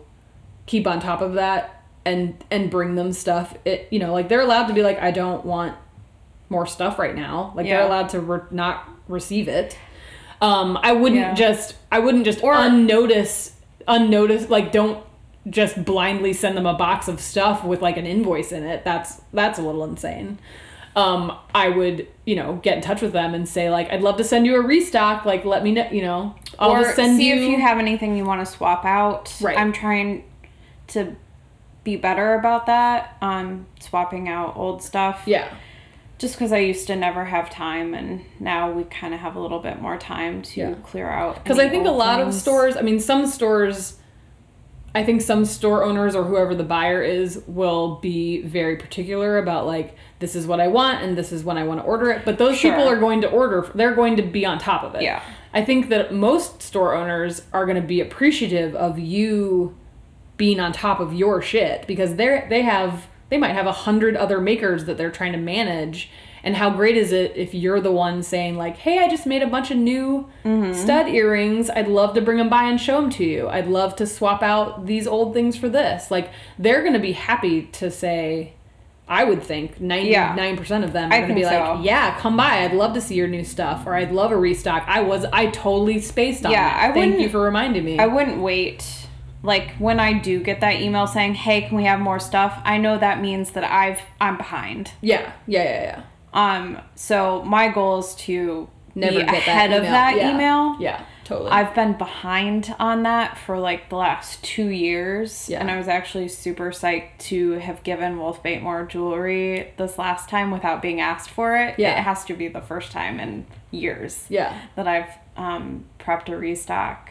keep on top of that and and bring them stuff. It you know, like they're allowed to be like I don't want more stuff right now. Like they're allowed to re- not receive it. Um I wouldn't Yeah. just I wouldn't just Or- unnotice unnoticed like don't just blindly send them a box of stuff with like an invoice in it. That's that's a little insane. Um, I would, you know, get in touch with them and say like, I'd love to send you a restock. Like, let me know, you know, I'll or just send you. see you. if you have anything you want to swap out. Right. I'm trying to be better about that. Um, swapping out old stuff. Yeah. Just because I used to never have time, and now we kind of have a little bit more time to Yeah. clear out. Because I think a lot of stores, I mean, some stores, I think some store owners or whoever the buyer is will be very particular about like, this is what I want and this is when I want to order it. But those Sure. people are going to order, they're going to be on top of it. Yeah. I think that most store owners are going to be appreciative of you being on top of your shit because they're they have they might have a hundred other makers that they're trying to manage and how great is it if you're the one saying like hey i just made a bunch of new mm-hmm. stud earrings. I'd love to bring them by and show them to you. I'd love to swap out these old things for this. Like they're going to be happy to say i would think 99% of them are to be think like yeah come by. I'd love to see your new stuff or i'd love a restock. I was i totally spaced on Yeah, that. I thank you for reminding me. I wouldn't wait. Like when I do get that email saying, "Hey, can we have more stuff?" I know that means that I've I'm behind. yeah. Yeah yeah yeah Um, so my goal is to never be get ahead that of that Yeah. email. Yeah, totally. I've been behind on that for like the last two years, Yeah. and I was actually super psyched to have given Wolfbait more jewelry this last time without being asked for it. Yeah. it has to be the first time in years yeah, that I've um, prepped a restock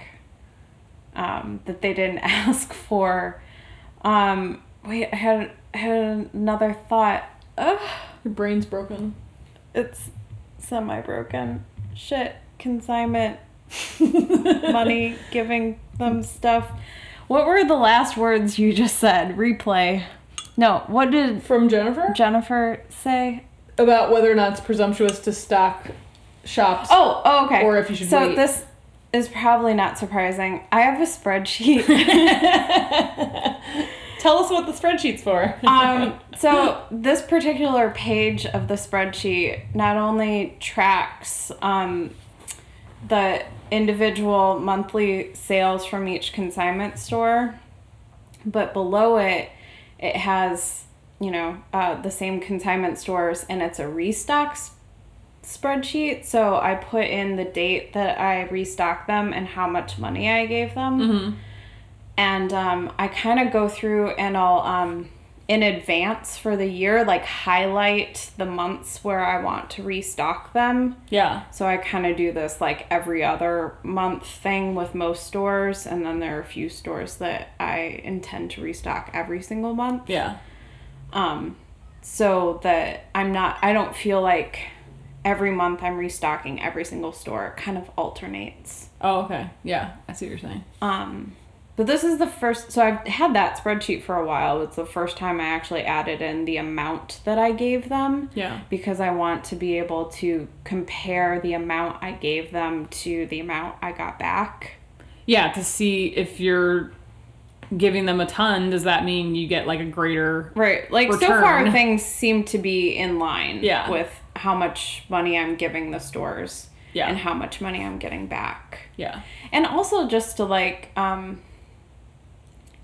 um, that they didn't ask for. Um, wait, I had I had another thought. Ugh, your brain's broken. it's semi broken. Shit, consignment money, giving them stuff. What were the last words you just said? Replay. No, what did From Jennifer Jennifer say? about whether or not it's presumptuous to stock shops. Oh, oh okay. Or if you should So wait. this is probably not surprising. I have a spreadsheet. Tell us what the spreadsheet's for. um, so this particular page of the spreadsheet not only tracks um, the individual monthly sales from each consignment store, but below it, it has you know uh, the same consignment stores, and it's a restocks spreadsheet. So I put in the date that I restocked them and how much money I gave them mm-hmm. And um, I kind of go through and I'll um, in advance for the year like highlight the months where I want to restock them. Yeah. So I kind of do this like every other month thing with most stores, and then there are a few stores that I intend to restock every single month. Yeah. Um, so that I'm not, I don't feel like every month I'm restocking every single store. It kind of alternates. Oh, okay. Yeah, I see what you're saying. Um, but this is the first. So I've had that spreadsheet for a while. It's the first time I actually added in the amount that I gave them Yeah. because I want to be able to compare the amount I gave them to the amount I got back. Yeah, to see if you're giving them a ton, does that mean you get like a greater Right. Like so far, things seem to be in line Yeah. with how much money I'm giving the stores Yeah. and how much money I'm getting back. Yeah. And also just to like, um,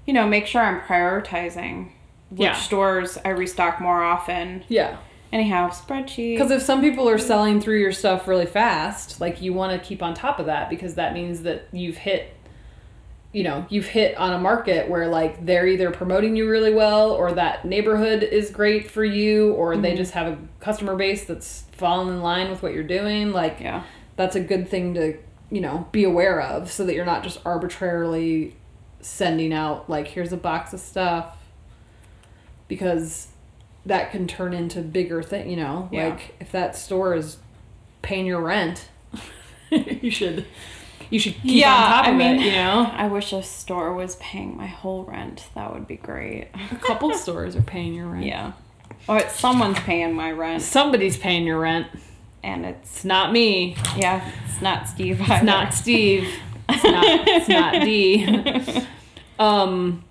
you know, make sure I'm prioritizing which Yeah. stores I restock more often. Yeah. Anyhow, spreadsheet. Because if some people are selling through your stuff really fast, like you want to keep on top of that because that means that you've hit, you know, you've hit on a market where like they're either promoting you really well or that neighborhood is great for you or they mm-hmm. just have a customer base that's fallen in line with what you're doing. Like, yeah. that's a good thing to, you know, be aware of so that you're not just arbitrarily sending out, like, here's a box of stuff because that can turn into bigger thing you know Yeah. like if that store is paying your rent you should you should keep Yeah, on top I mean- it you know I wish a store was paying my whole rent. That would be great. a couple stores are paying your rent Yeah. Or it's someone's paying my rent somebody's paying your rent and it's it's not me yeah, it's not Steve it's not steve it's not it's not d um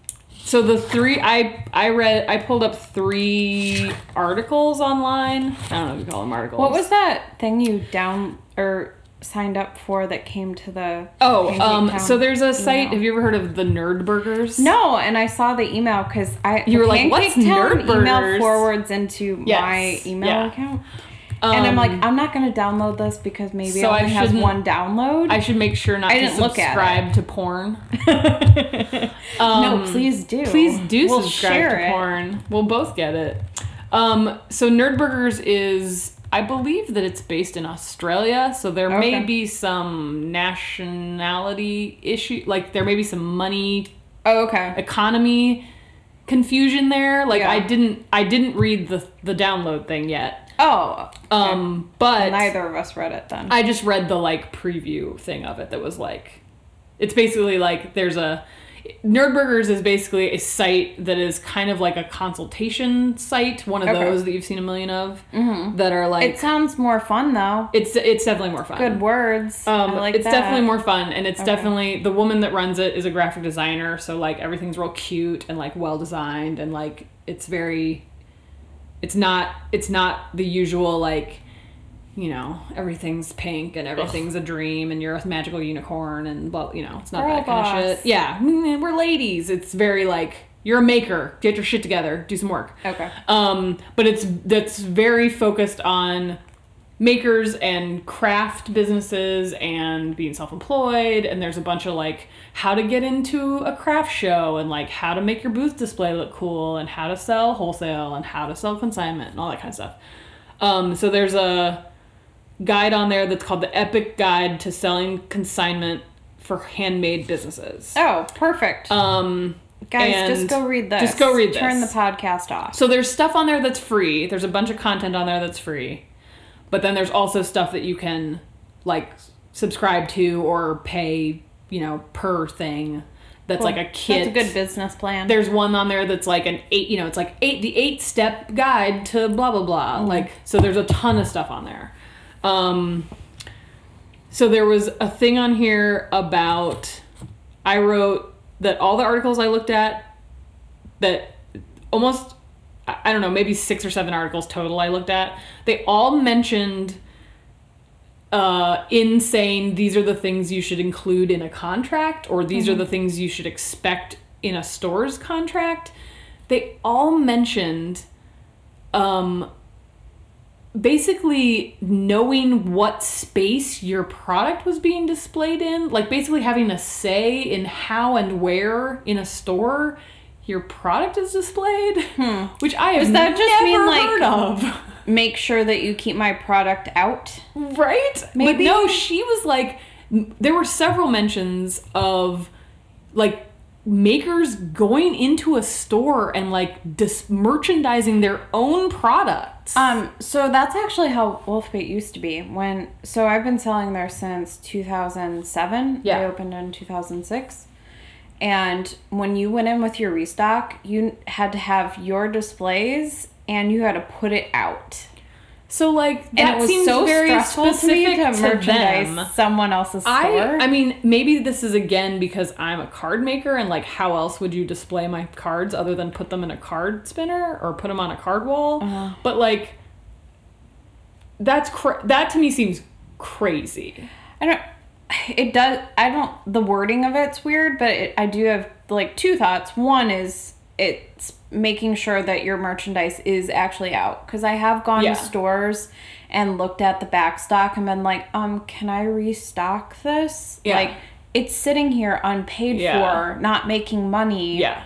so the three i i read i pulled up three articles online i don't know if you call them articles What was that thing you down or signed up for that came to the Oh, um, so there's a site. email? Have you ever heard of the Nerd Burgers? No, and I saw the email because I You were like, "What's Nerd email forwards into Yes, my email yeah. account, and I'm like, Um, I'm not going to download this because maybe So it I only has shouldn't- one download. I should make sure not I to didn't look at subscribe to porn. no, Um, please do. Please do We'll subscribe to it. porn. We'll both get it. Um, so Nerdburgers is, I believe that it's based in Australia. So there may be some nationality issue, like there may be some money Oh, okay. economy confusion there. Like Yeah. I didn't, I didn't read the the download thing yet. Oh, Um, but neither of us read it then. I just read the like preview thing of it that was like it's basically like there's a Nerdburgers is basically a site that is kind of like a consultation site, one of Okay. those that you've seen a million of that are like it sounds more fun though. it's it's definitely more fun. Good words. Um, I like it's that. definitely more fun, and it's Okay. definitely the woman that runs it is a graphic designer, so like everything's real cute and like well designed, and like it's very, it's not it's not the usual like, you know, everything's pink and everything's a dream and you're a magical unicorn and blah, you know, it's not Girl that kind of shit. Yeah, mm, we're ladies. It's very like you're a maker. Get your shit together. Do some work. Okay. Um, but it's that's very focused on makers and craft businesses and being self-employed and there's a bunch of like how to get into a craft show and like how to make your booth display look cool and how to sell wholesale and how to sell consignment and all that kind of stuff um, so there's a guide on there that's called the epic guide to selling consignment for handmade businesses Oh, perfect. um, Guys, just go read this. just go read Turn the podcast off. So there's stuff on there that's free. There's a bunch of content on there that's free. But then there's also stuff that you can like subscribe to or pay, you know, per thing. That's like a kit. That's a good business plan. There's one on there that's like an eight, you know, it's like eight the eight step guide to blah blah blah. Mm-hmm. Like so there's a ton of stuff on there. Um so there was a thing on here about I wrote that all the articles I looked at that almost I don't know, maybe 6 or 7 articles total I looked at, they all mentioned uh, in saying these are the things you should include in a contract or these are the things you should expect in a store's contract, they all mentioned um, basically knowing what space your product was being displayed in, like basically having a say in how and where in a store your product is displayed, which I have Hmm. Does that just never mean, like, heard of. Make sure that you keep my product out. Right? Maybe- But no, she was like, there were several mentions of like makers going into a store and like dis- merchandising their own products. Um, so that's actually how Wolfbait used to be. When so I've been selling there since 2007. Yeah. I opened in 2006. And when you went in with your restock, you had to have your displays and you had to put it out. so like that And it was seems so very stressful to me specific to to merchandise them. someone else's store. I I mean maybe this is again because I'm a card maker and like how else would you display my cards other than put them in a card spinner or put them on a card wall? Uh-huh. But like that's cra- that to me seems crazy. I don't. It does. I don't. The wording of it's weird, but it, I do have like two thoughts. One is it's making sure that your merchandise is actually out because I have gone Yeah. to stores and looked at the back stock and been like, um, can I restock this? Yeah. Like it's sitting here unpaid Yeah. for, not making money. Yeah.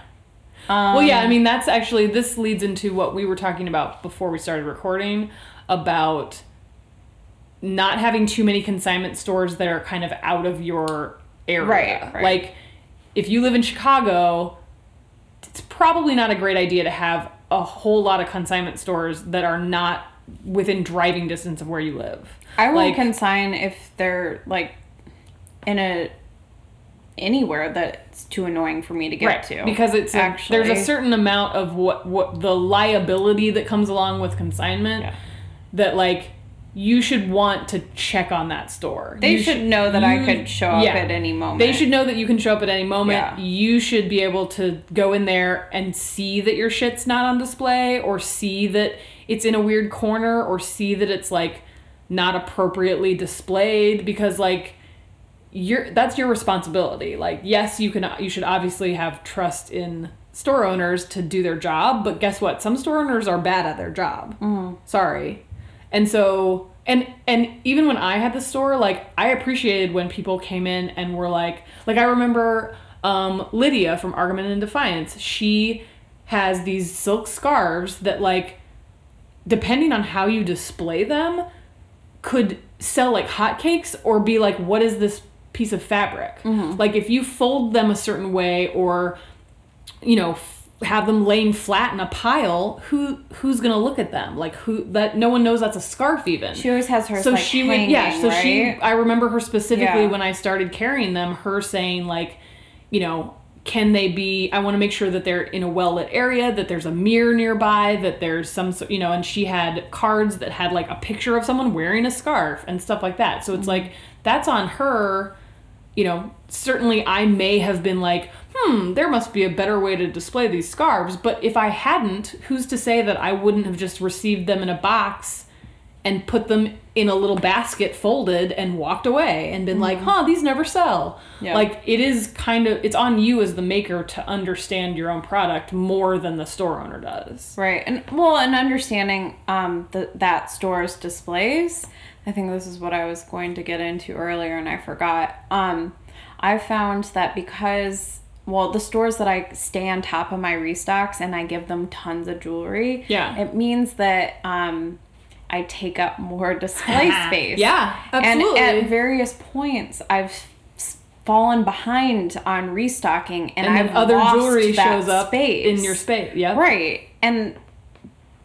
Um, Well, yeah, I mean, that's actually, this leads into what we were talking about before we started recording about not having too many consignment stores that are kind of out of your area. Right, right. Like, if you live in Chicago, it's probably not a great idea to have a whole lot of consignment stores that are not within driving distance of where you live. I will like, consign if they're like in a anywhere that's too annoying for me to get right to. because it's a, actually. there's a certain amount of what what the liability that comes along with consignment Yeah. that like you should want to check on that store. They You should know that I you- could show up yeah. at any moment. They should know that you can show up at any moment. Yeah. You should be able to go in there and see that your shit's not on display or see that it's in a weird corner or see that it's like not appropriately displayed because like you're that's your responsibility. Like yes, you can you should obviously have trust in store owners to do their job, but guess what? Some store owners are bad at their job. Mm-hmm. Sorry. And so and and even when I had the store, like I appreciated when people came in and were like like I remember um, Lydia from Argument and Defiance. She has these silk scarves that like depending on how you display them could sell like hotcakes or be like what is this piece of fabric like if you fold them a certain way or you know have them laying flat in a pile who who's gonna look at them like who that no one knows that's a scarf even She always has her. so like she hanging, would yeah so she i remember her specifically Yeah. when i started carrying them her saying like you know can they be i want to make sure that they're in a well lit area that there's a mirror nearby that there's some you know and she had cards that had like a picture of someone wearing a scarf and stuff like that so it's Mm-hmm. like that's on her you know certainly i may have been like hmm there must be a better way to display these scarves but if i hadn't who's to say that i wouldn't have just received them in a box and put them in a little basket folded and walked away and been like, huh, these never sell. Mm-hmm. Yeah. Like it is kind of it's on you as the maker to understand your own product more than the store owner does. Right. And well, and understanding um the, that store's displays. I think this is what I was going to get into earlier and I forgot. Um I found that because well, the stores that I stay on top of my restocks and I give them tons of jewelry. Yeah. It means that um I take up more display space. Yeah, absolutely. And at various points I've fallen behind on restocking and, and I've other jewelry shows up space. in your space. Yeah. Right. And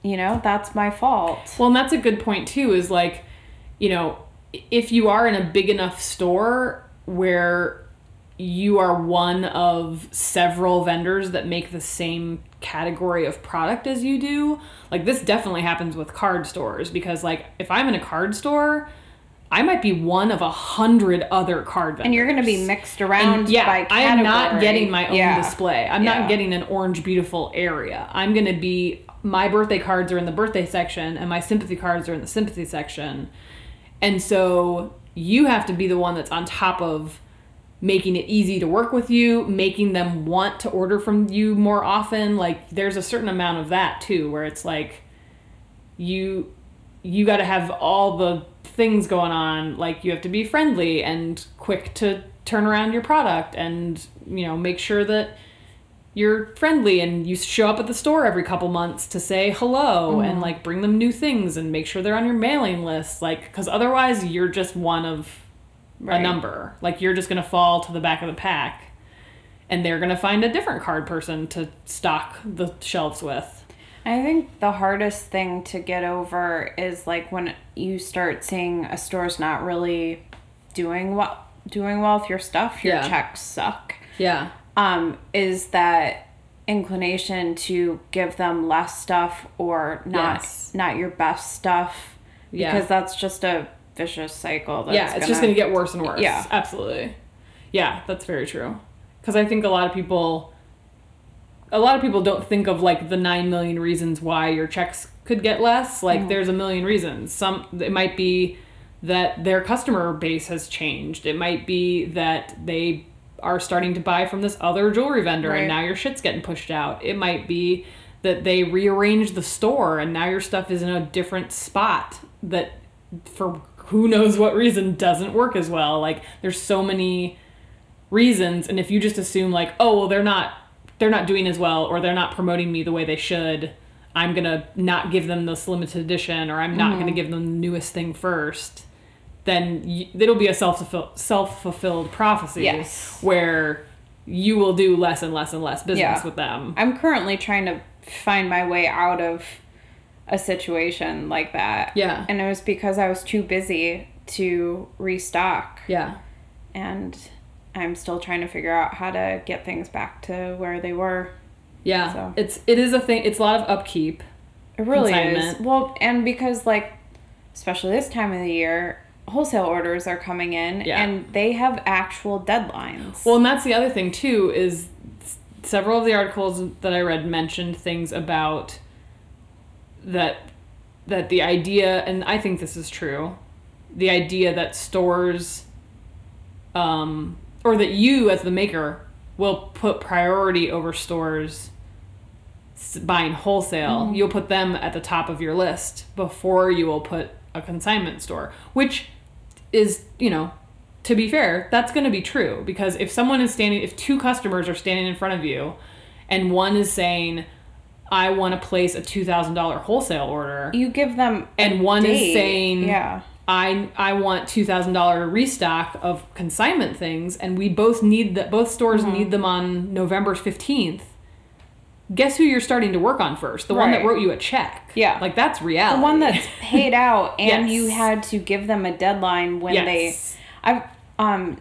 you know, that's my fault. Well, and that's a good point too. Is like, you know, if you are in a big enough store where you are one of several vendors that make the same category of product as you do, like this definitely happens with card stores because like if I'm in a card store, I might be one of a hundred other card vendors. And you're going to be mixed around And yeah, I am not getting my own Yeah. display. I'm Yeah. not getting an orange beautiful area. I'm going to be my birthday cards are in the birthday section and my sympathy cards are in the sympathy section. And so you have to be the one that's on top of making it easy to work with you, making them want to order from you more often. Like there's a certain amount of that too where it's like you you got to have all the things going on. Like you have to be friendly and quick to turn around your product and you know make sure that you're friendly and you show up at the store every couple months to say hello and mm-hmm. like bring them new things and make sure they're on your mailing list. Like because otherwise you're just one of Right. a number like you're just going to fall to the back of the pack and they're going to find a different card person to stock the shelves with I think the hardest thing to get over is like when you start seeing a store's not really doing well doing well with your stuff, your Yeah. checks suck. yeah Um, is that inclination to give them less stuff or not Yes. not your best stuff Yeah. because that's just a vicious cycle. That's yeah, it's just going to get worse and worse. Yeah. absolutely. Yeah, that's very true. Because I think a lot of people, a lot of people don't think of like the nine million reasons why your checks could get less. Like, mm-hmm. there's a million reasons. Some it might be that their customer base has changed. It might be that they are starting to buy from this other jewelry vendor Right. and now your shit's getting pushed out. It might be that they rearranged the store and now your stuff is in a different spot that for who knows what reason doesn't work as well. Like there's so many reasons and if you just assume like, "Oh, well they're not they're not doing as well or they're not promoting me the way they should." I'm going to not give them this limited edition or I'm not going to mm-hmm. give them the newest thing first. Then y it'll be a self self fulfilled prophecy Yes. where you will do less and less and less business Yeah. with them. I'm currently trying to find my way out of a situation like that. Yeah. And it was because I was too busy to restock. Yeah. And I'm still trying to figure out how to get things back to where they were. Yeah. So. It's it is a thing. It's a lot of upkeep. It really is. Well, and because like especially this time of the year, wholesale orders are coming in Yeah. and they have actual deadlines. Well, and that's the other thing too is several of the articles that I read mentioned things about that that the idea and I think this is true. The idea that stores um or that you as the maker will put priority over stores buying wholesale. You'll put them at the top of your list before you will put a consignment store, which is, you know, to be fair, that's going to be true because if someone is standing, if two customers are standing in front of you and one is saying, I want to place a $2,000 wholesale order, You give them a and one is saying, yeah. I I want two thousand dollar restock of consignment things, and we both need that. Both stores Mm-hmm. need them on November fifteenth. Guess who you're starting to work on first? The one that wrote you a check. Yeah. like that's reality. the one that's paid out and Yes. you had to give them a deadline when Yes. they I um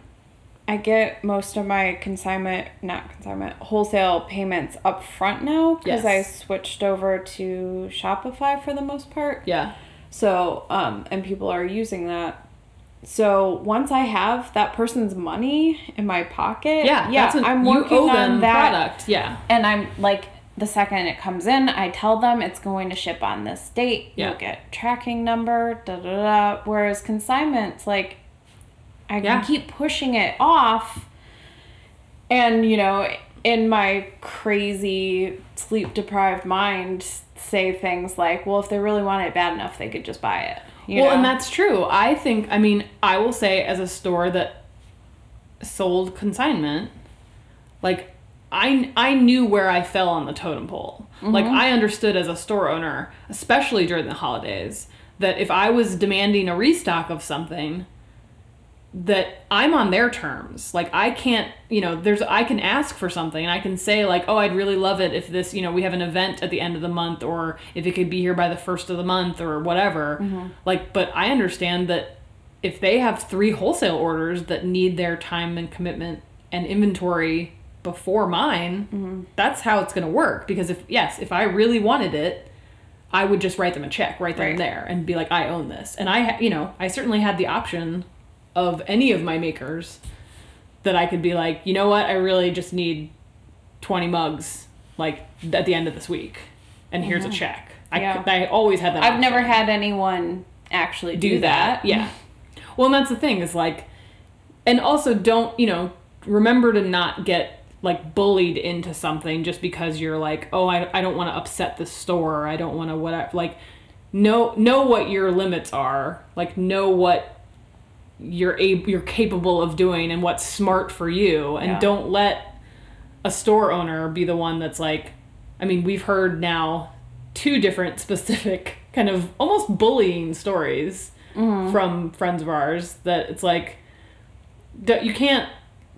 I get most of my consignment not consignment wholesale payments up front now because I switched over to Shopify for the most part. yeah, So um and people are using that. So once I have that person's money in my pocket, yeah, yeah, an, I'm working on that product. Yeah, and I'm like the second it comes in, I tell them it's going to ship on this date. Yeah. You'll get tracking number, da da da. Whereas consignments, like I Yeah. can keep pushing it off, and you know, in my crazy sleep deprived mind, say things like, "Well, if they really want it bad enough, they could just buy it." You well, know? and that's true. I think. I mean, I will say as a store that sold consignment, like I I knew where I fell on the totem pole. Like Mm-hmm. I understood as a store owner, especially during the holidays, that if I was demanding a restock of something, that I'm on their terms. Like I can't, you know, there's I can ask for something and I can say like, "Oh, I'd really love it if this, you know, we have an event at the end of the month or if it could be here by the first of the month or whatever." Mm-hmm. Like, but I understand that if they have three wholesale orders that need their time and commitment and inventory before mine, mm-hmm. that's how it's going to work because if yes, if I really wanted it, I would just write them a check right then and there and be like, I own this. And I, you know, I certainly had the option of any of my makers that I could be like, you know what, I really just need 20 mugs like at the end of this week, and here's a check. I, Yeah. I always had that. I've never had anyone actually do, do that. that. Yeah. Well, and that's the thing is like, and also don't you know remember to not get like bullied into something just because you're like, oh, I, I don't want to upset the store. I don't want to whatever. Like, know know what your limits are. Like, know what you're able you're capable of doing and what's smart for you, and Yeah. don't let a store owner be the one that's like. I mean, we've heard now two different specific kind of almost bullying stories mm-hmm. from friends of ours that it's like you can't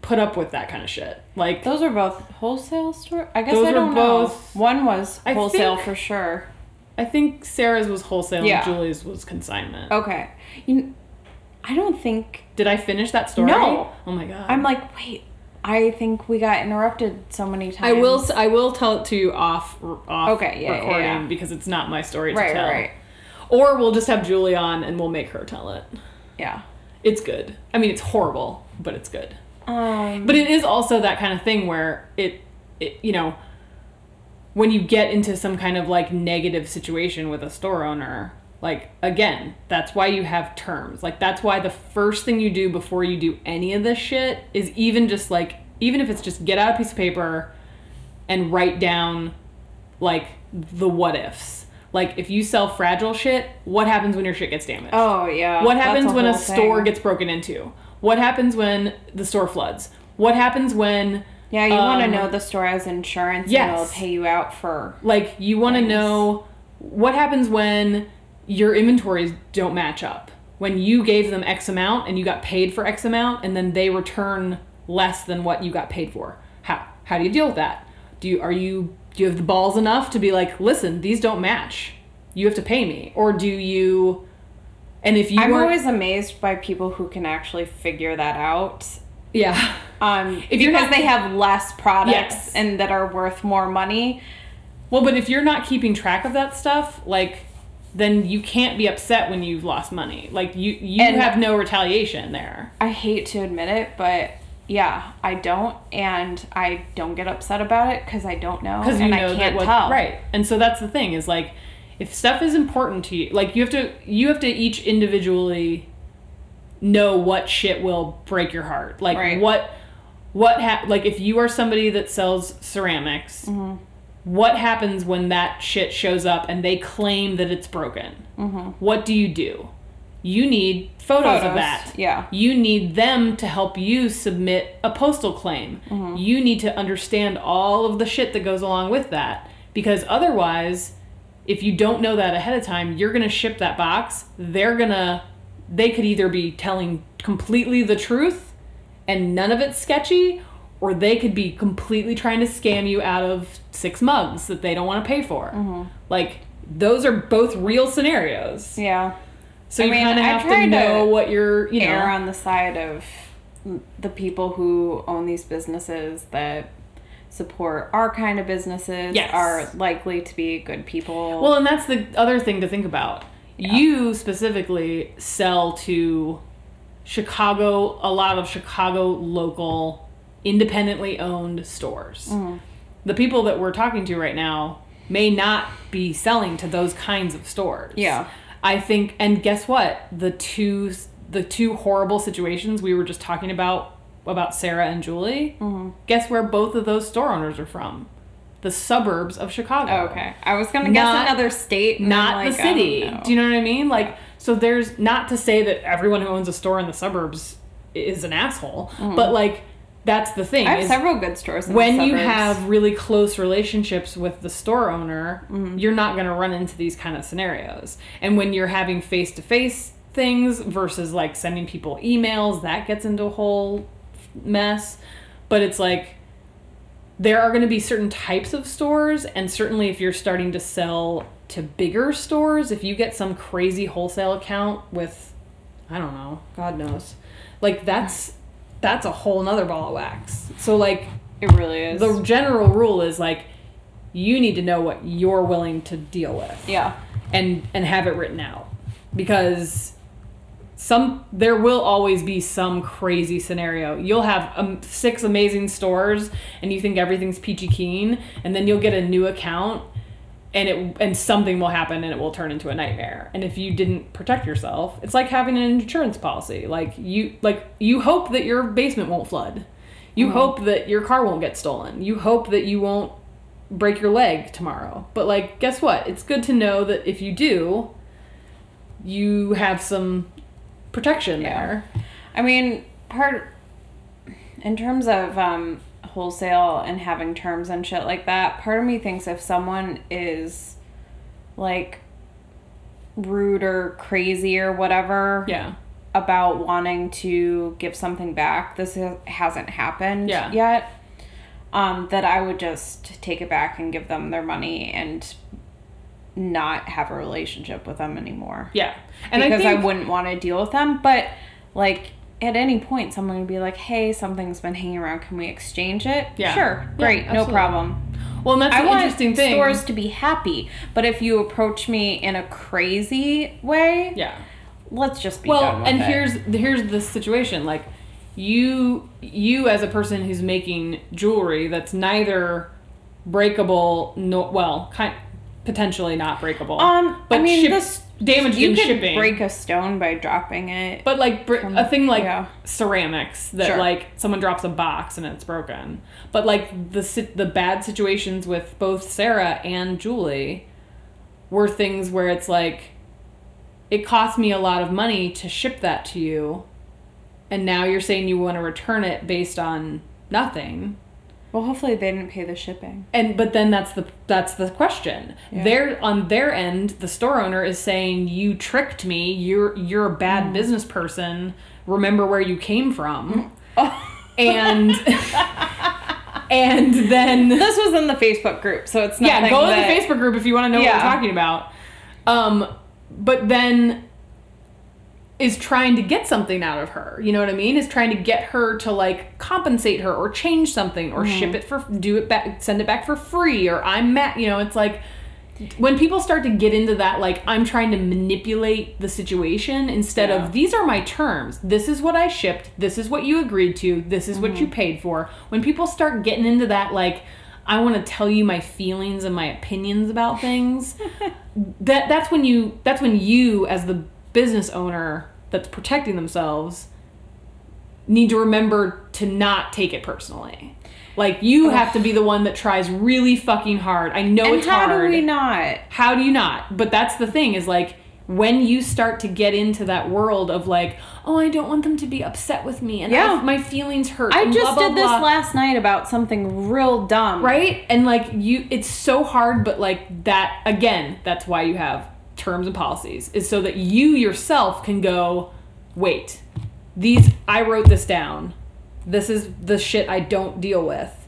put up with that kind of shit. Like Those are both wholesale store. I guess I don't know. both- One was wholesale think- for sure. I think Sarah's was wholesale Yeah. and Julie's was consignment. Okay. You, I don't think. Did I finish that story? No. Oh my god. I'm like, wait. I think we got interrupted so many times. I will. I will tell it to you off off Okay, yeah, yeah, yeah. because it's not my story to Right, tell. right, right. Or we'll just have Julie on and we'll make her tell it. Yeah. It's good. I mean, it's horrible, but it's good. Um. But it is also that kind of thing where it, it you know, when you get into some kind of like negative situation with a store owner, like again, that's why you have terms. Like that's why the first thing you do before you do any of this shit is even just like even if it's just get out a piece of paper and write down like the what ifs. Like if you sell fragile shit, what happens when your shit gets damaged? oh yeah. What happens when a whole store thing. gets broken into? What happens when the store floods? What happens when Yeah, you want to um, know the store has insurance and yes. it'll pay you out for. like you want to know what happens when your inventories don't match up? When you gave them X amount and you got paid for X amount and then they return less than what you got paid for. How how do you deal with that? Do you are you do you have the balls enough to be like, "Listen, these don't match. You have to pay me." Or do you and if you I'm always amazed by people who can actually figure that out. yeah. Um, If because not- they have less products Yes. and that are worth more money. Well, but if you're not keeping track of that stuff, like, then you can't be upset when you've lost money. Like, you you And- have no retaliation there. I hate to admit it, but yeah, I don't, and I don't get upset about it because I don't know, you and know I can't what tell. right. And so that's the thing is like, if stuff is important to you, like you have to you have to each individually know what shit will break your heart. Like Right. what what ha- like if you are somebody that sells ceramics. Mm-hmm. What happens when that shit shows up and they claim that it's broken? Mm-hmm. What do you do? you need photos, of that. yeah. You need them to help you submit a postal claim. Mm-hmm. You need to understand all of the shit that goes along with that. Because otherwise, if you don't know that ahead of time, you're going to ship that box. They're going to, they could either be telling completely the truth and none of it's sketchy, or they could be completely trying to scam you out of six mugs that they don't want to pay for. Mm-hmm. Like, those are both real scenarios. Yeah. So I you kind of have to try to know what you're, you know. Err on the side of the people who own these businesses that support our kind of businesses Yes. are likely to be good people. Well, and that's the other thing to think about. You specifically sell to Chicago, a lot of Chicago local, independently owned stores. Mm-hmm. The people that we're talking to right now may not be selling to those kinds of stores. Yeah. I think, and guess what? The two the two horrible situations we were just talking about about Sarah and Julie. Mm-hmm. Guess where both of those store owners are from? The suburbs of Chicago Oh, okay. I was gonna guess Not- another state, not like, the city. Do you know what I mean? Like, so there's not to say that everyone who owns a store in the suburbs is an asshole, but like that's the thing. I have several good stores. When you have really close relationships with the store owner, Mm-hmm. you're not going to run into these kind of scenarios. And when you're having face to face things versus like sending people emails, that gets into a whole mess. But it's like there are going to be certain types of stores, and certainly if you're starting to sell to bigger stores, if you get some crazy wholesale account with, I don't know, God knows, like that's that's a whole nother ball of wax. So like it really is. the general rule is like you need to know what you're willing to deal with yeah. and and have it written out because some there will always be some crazy scenario you'll have um, six amazing stores and you think everything's peachy keen and then you'll get a new account and it and something will happen and it will turn into a nightmare. And if you didn't protect yourself it's like having an insurance policy. Like you like you hope that your basement won't flood. You hope that your car won't get stolen. You hope that you won't break your leg tomorrow. But like guess what? It's good to know that if you do you have some protection Yeah. there. I mean, part in terms of um, wholesale and having terms and shit like that. Part of me thinks if someone is like rude or crazy or whatever yeah about wanting to give something back, this hasn't happened Yeah. yet. Um, that I would just take it back and give them their money and not have a relationship with them anymore yeah and because I, think, wouldn't want to deal with them. But like at any point, someone would be like, "Hey, something's been hanging around. Can we exchange it?" Yeah. sure, Yeah, great, no problem. well and that's I want interesting thing stores to be happy, but if you approach me in a crazy way, yeah let's just be well done with and it. here's here's the situation like you you as a person who's making jewelry that's neither breakable no well kind potentially not breakable um, but I mean, this damage you could shipping break a stone by dropping it. but like br- a thing like yeah. ceramics that Sure. like someone drops a box and it's broken but like the the bad situations with both Sarah and Julie were things where it's like it cost me a lot of money to ship that to you and now you're saying you want to return it based on nothing well, hopefully they didn't pay the shipping. and but then that's the that's the question Yeah. they're on their end the store owner is saying you tricked me you're you're a bad Mm. business person remember where you came from Oh. and and then This was in the Facebook group, so it's not. yeah go that, to the facebook group if you want to know Yeah. what we're talking about um but then is trying to get something out of her you know what i mean is trying to get her to like compensate her or change something or Mm-hmm. ship it for do it back send it back for free or i'm mad you know it's like when people start to get into that like i'm trying to manipulate the situation instead Yeah. of these are my terms this is what i shipped this is what you agreed to this is what you Mm-hmm. paid for when people start getting into that like i want to tell you my feelings and my opinions about things that that's when you that's when you as the business owner that's protecting themselves need to remember to not take it personally like you have to be the one that tries really fucking hard i know And it's how hard do we not? how do you not? But that's the thing is like when you start to get into that world of like, oh, I don't want them to be upset with me, and Yeah. I- my feelings hurt. I just blah, blah, did this blah. last night about something real dumb. right and like you it's so hard but like that again that's why you have terms and policies is so that you yourself can go wait these i wrote this down. This is the shit i don't deal with.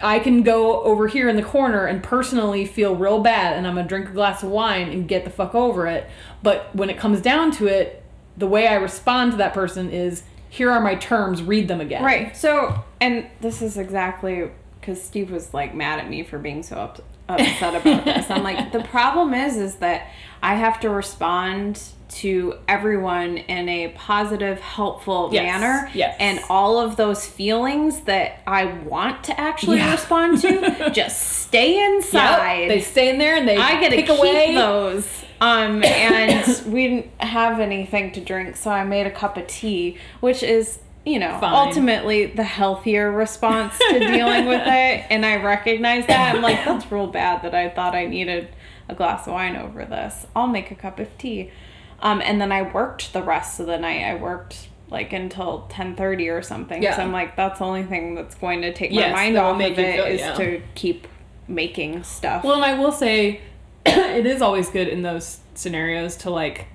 I can go over here in the corner and personally feel real bad and i'm gonna drink a glass of wine and get the fuck over it. But when it comes down to it the way i respond to that person is here are my terms read them again. Right. So, and this is exactly because Steve was like mad at me for being so up, upset about this. I'm like, the problem is, is that I have to respond to everyone in a positive, helpful Yes, manner. yes. And all of those feelings that I want to actually Yeah. respond to just stay inside. Yep, they stay in there and they I get to keep away. those. Um, and we didn't have anything to drink, so I made a cup of tea, which is, you know, Fine. ultimately the healthier response to dealing with it. And I recognize that. I'm like, that's real bad that I thought I needed a glass of wine over this. I'll make a cup of tea. Um, and then I worked the rest of the night. I worked like until 10:30 or something. Yeah. So I'm like, that's the only thing that's going to take Yes, my mind off of it feel- is yeah. to keep making stuff. Well, and I will say, it is always good in those scenarios to like,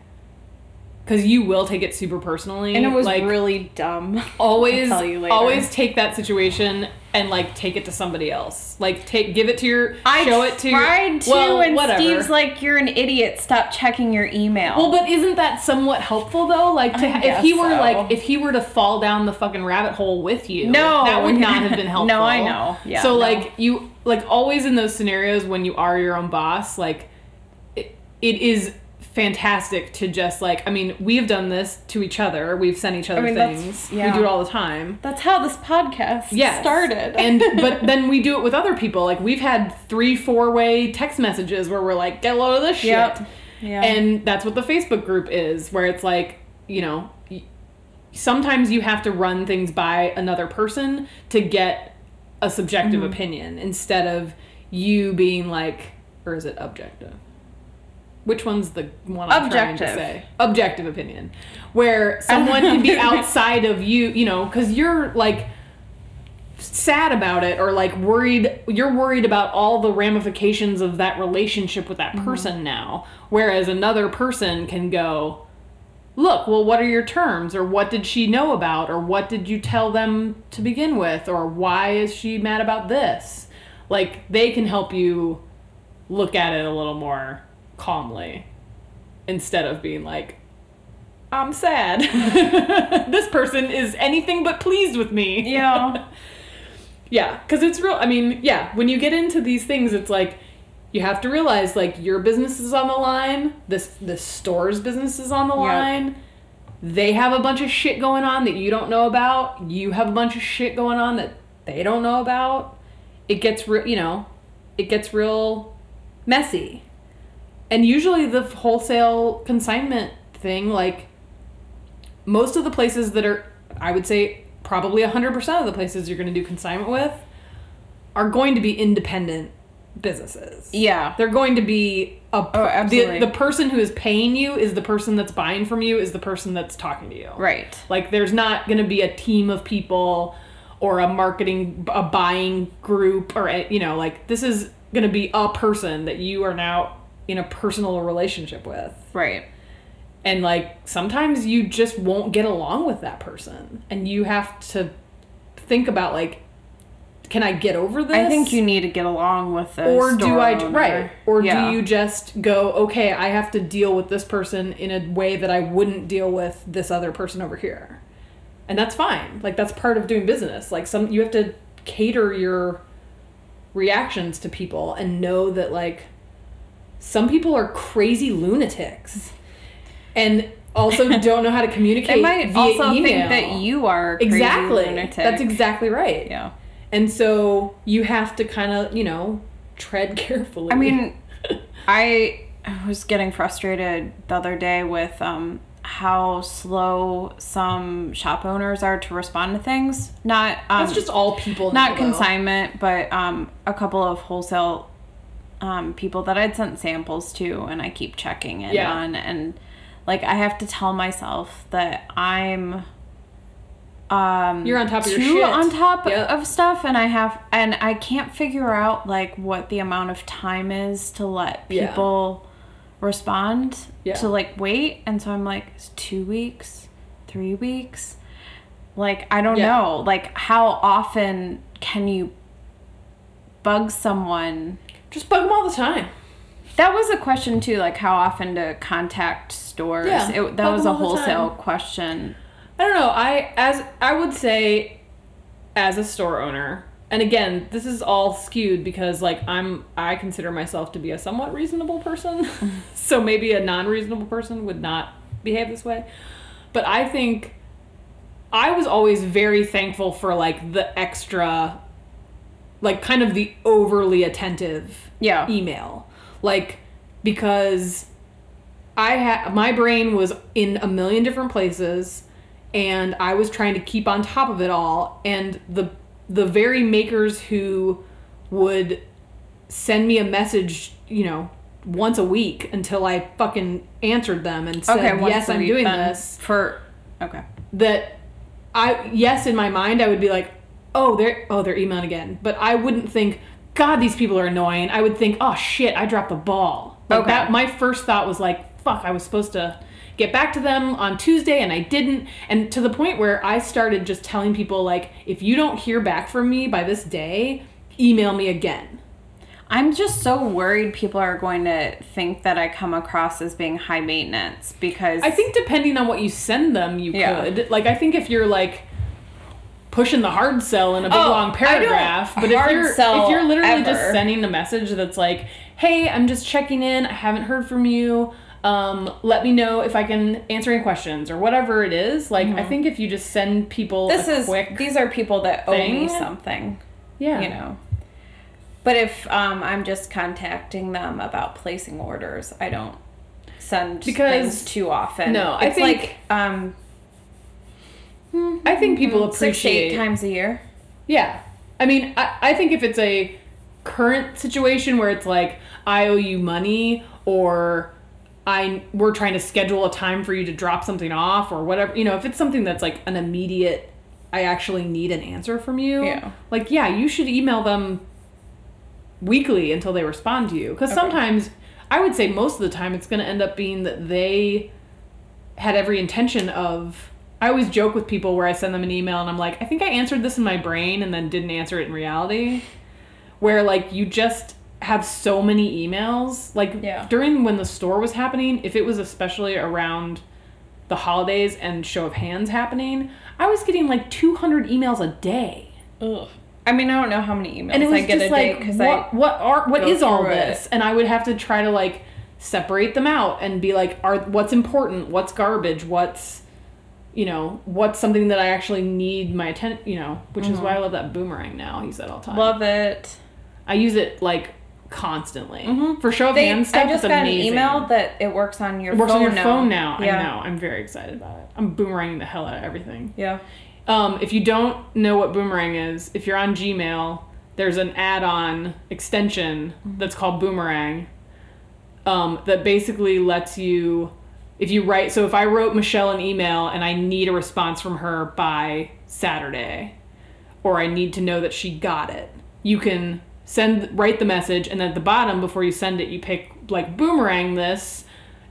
because you will take it super personally. And it was like really dumb. always, I'll tell you later. always take that situation and like take it to somebody else. Like take, give it to your, I show it to. tried to, well, and whatever. Steve's like, "You're an idiot. Stop checking your email." Well, but isn't that somewhat helpful though? Like to I if he were so. like if he were to fall down the fucking rabbit hole with you, No. that would not have been helpful. No, I know. Yeah, So no. like you like always in those scenarios when you are your own boss, like it, it is fantastic to just like I mean we've done this to each other. We've sent each other mean, things. yeah. We do it all the time. that's how this podcast Yes. started. and but then we do it with other people. Like we've had three, four way text messages where we're like, get a load of this shit. Yep. Yeah. And that's what the Facebook group is, where it's like, you know, sometimes you have to run things by another person to get a subjective Mm-hmm. opinion instead of you being like, or is it objective? Which one's the one I'm trying to Objective. say? Objective opinion, where someone can be outside of you, you know, because you're like sad about it or like worried you're worried about all the ramifications of that relationship with Mm-hmm. that person now. Whereas another person can go look well what are your terms? Or what did she know about? Or what did you tell them to begin with? Or why is she mad about this? Like they can help you look at it a little more calmly instead of being like i'm sad this person is anything but pleased with me yeah. yeah, because it's real. I mean, yeah, when you get into these things, it's like you have to realize like your business is on the line. This this store's business is on the Yeah. line. They have a bunch of shit going on that you don't know about. You have a bunch of shit going on that they don't know about. It gets real, you know, it gets real messy. And usually the wholesale consignment thing, like most of the places that are, I would say, probably 100% of the places you're going to do consignment with are going to be independent businesses. Yeah. They're going to be a Oh, absolutely. the, the person who is paying you is the person that's buying from you is the person that's talking to you. Right. Like there's not going to be a team of people or a marketing a buying group or a, you know like this is going to be a person that you are now in a personal relationship with. Right. And like sometimes you just won't get along with that person and you have to think about like can I get over this? I think you need to get along with the or do I owner. right or Yeah. do you just go okay I have to deal with this person in a way that I wouldn't deal with this other person over here and that's fine like that's part of doing business like some you have to cater your reactions to people and know that like some people are crazy lunatics and also don't know how to communicate They might also email. think that you are crazy exactly lunatic. that's exactly right yeah. and so you have to kind of, you know, tread carefully. I mean, I was getting frustrated the other day with um, how slow some shop owners are to respond to things. Not um, that's just all people. not though. consignment, but um, a couple of wholesale um, people that I'd sent samples to, and I keep checking in Yeah. on, and like I have to tell myself that I'm. Um, You're on top of your shit. on top Yep. of stuff, and I have, and I can't figure out like what the amount of time is to let Yeah. people respond Yeah. to like wait, and so I'm like, it's two weeks, three weeks, like I don't Yeah. know, like how often can you bug someone? Just bug them all the time. That was a question too, like how often to contact stores. Yeah, it, that was a wholesale question. I don't know. I as I would say as a store owner, and again, this is all skewed because like I'm I consider myself to be a somewhat reasonable person. so maybe a non-reasonable person would not behave this way. But I think I was always very thankful for like the extra like kind of the overly attentive Yeah. email like because i had my brain was in a million different places and i was trying to keep on top of it all and the the very makers who would send me a message you know once a week until i fucking answered them and said Okay, yes i'm doing this for. Okay. that I yes in my mind I would be like, oh they're oh they're emailing again, but I wouldn't think, God these people are annoying. I would think, oh shit, I dropped the ball. Like Okay. that. My first thought was like, fuck, I was supposed to get back to them on Tuesday and I didn't, and to the point where I started just telling people like, if you don't hear back from me by this day, email me again. I'm just so worried people are going to think that I come across as being high maintenance because I think depending on what you send them, you Yeah. could. Like I think if you're like pushing the hard sell in a big Oh, long paragraph, but if you're if you're literally just sending a message that's like, "Hey, I'm just checking in. I haven't heard from you. Um, let me know if I can answer any questions or whatever it is." Like I think if you just send people Mm-hmm. this a is quick these are people that owe me something. yeah. you know. But if um, I'm just contacting them about placing orders, I don't send Because- things too often. No, I it's think- like um, I think people mm-hmm. appreciate six eight times a year. Yeah. I mean, I, I think if it's a current situation where it's like, I owe you money or I we're trying to schedule a time for you to drop something off or whatever, you know, if it's something that's like an immediate I actually need an answer from you. Yeah. Like, yeah, you should email them weekly until they respond to you. Because Okay. sometimes, I would say most of the time, it's going to end up being that they had every intention of. I always joke with people where I send them an email and I'm like, I think I answered this in my brain and then didn't answer it in reality. Where, like, you just have so many emails. Like, Yeah. during when the store was happening, if it was especially around the holidays and show of hands happening, I was getting like 200 emails a day. Ugh. I mean, I don't know how many emails And it was I get just a day like, because what, I what are what is all through it. this? And I would have to try to like separate them out and be like, are what's important, what's garbage, what's you know, what's something that I actually need my attention, you know, which is why I love that boomerang now. He said all the time. Mm-hmm. love it. I use it like constantly for show of They, hands stuff. I just got amazing. an email that it works on your It works phone on your now. phone now. Yeah. I know. I'm very excited about it. I'm boomeranging the hell out of everything. Yeah. Um, if you don't know what Boomerang is, if you're on Gmail, there's an add-on extension that's called Boomerang um, that basically lets you, if you write, so if I wrote Michelle an email and I need a response from her by Saturday, or I need to know that she got it, you can send write the message, and then at the bottom before you send it, you pick like Boomerang this.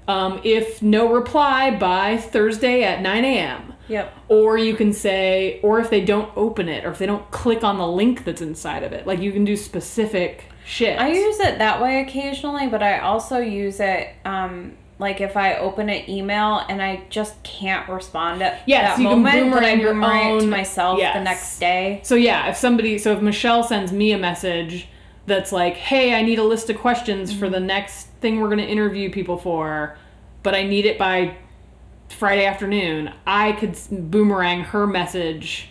Um, if no reply by Thursday at 9 a.m. Yep. Or you can say, or if they don't open it, or if they don't click on the link that's inside of it, like you can do specific shit. I use it that way occasionally, but I also use it um, like if I open an email and I just can't respond at Yes, that you can moment, then I boomerang your boomerang it to own- myself yes. the next day. so yeah, if somebody, so if Michelle sends me a message that's like, "Hey, I need a list of questions for mm-hmm. the next thing we're going to interview people for, but I need it by Friday afternoon," I could boomerang her message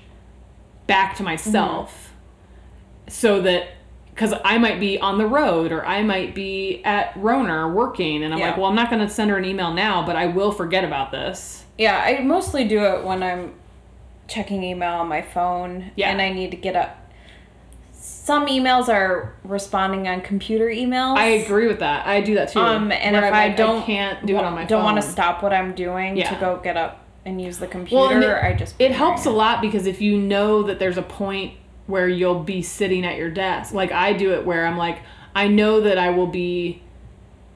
back to myself, mm-hmm. so that because I might be on the road or I might be at Roner working, and I'm Yeah. like, well, I'm not going to send her an email now, but I will forget about this. Yeah, I mostly do it when I'm checking email on my phone Yeah. and I need to get up. some emails are responding on computer emails. I agree with that. I do that too. Um, and if I'm I like, don't can't do it on my don't want to stop what I'm doing Yeah. to go get up and use the computer, Well, it, I just it helps a lot because if you know that there's a point where you'll be sitting at your desk, like I do it, where I'm like, I know that I will be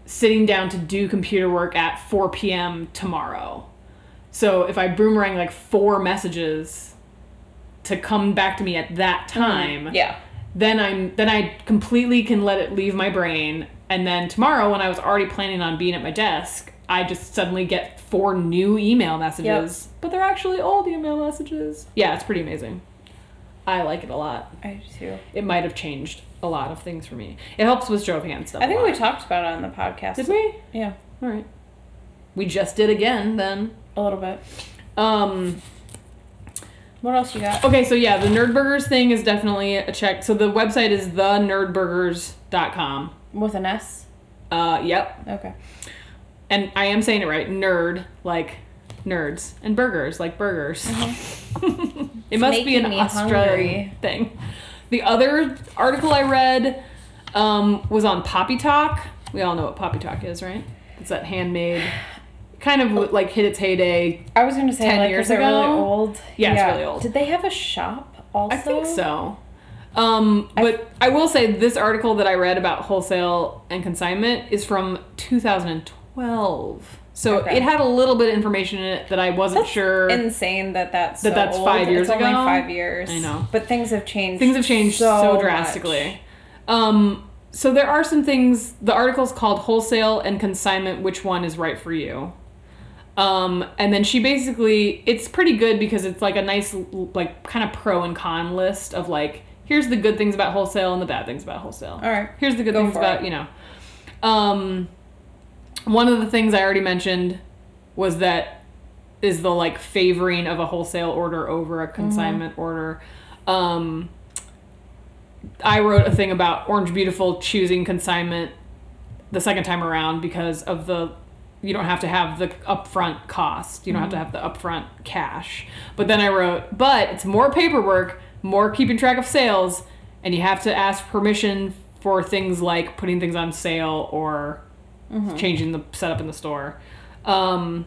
sitting down to do computer work at 4 p.m. tomorrow. So if I boomerang like four messages to come back to me at that mm-hmm. time, Yeah. then I'm then I completely can let it leave my brain and then tomorrow when I was already planning on being at my desk, I just suddenly get four new email messages. But they're actually old email messages. Yeah, it's pretty amazing. I like it a lot. I do too. It might have changed a lot of things for me. It helps with hand stuff. I think we talked about it on the podcast. Did we? Yeah, All right. We just did again then. a little bit. Um What else you got? Okay, so yeah, the Nerdburgers thing is definitely a check. So the website is thenerdburgers.com. With an S. Uh, yep. Okay. And I am saying it right. Nerd, like nerds, and burgers, like burgers. it must be an Australian hungry. thing. The other article I read um, was on Poppy Talk. We all know what Poppy Talk is, right? It's that handmade, kind of like hit its heyday. I was gonna say 10 like years it really old? Yeah, it's really old. Did they have a shop also? I think so. Um, but I will say this article that I read about wholesale and consignment is from 2012. So Okay. it had a little bit of information in it that I wasn't sure. Insane that that's That so that's old. five years it's Only ago? five years. I know. But things have changed. things have changed so, much. drastically. Um, so there are some things. The article's called "Wholesale and Consignment: Which One is Right for You?" Um, and then she basically, it's pretty good because it's like a nice, like kind of pro and con list of like, here's the good things about wholesale and the bad things about wholesale. All right. Here's the good Go things about it. you know. Um, one of the things I already mentioned was that is the like favoring of a wholesale order over a consignment order. Um, I wrote a thing about Orange Beautiful choosing consignment the second time around because of the you don't have to have the upfront cost. You don't have to have the upfront cash. But then I wrote, but it's more paperwork, more keeping track of sales, and you have to ask permission for things like putting things on sale or changing the setup in the store. Um,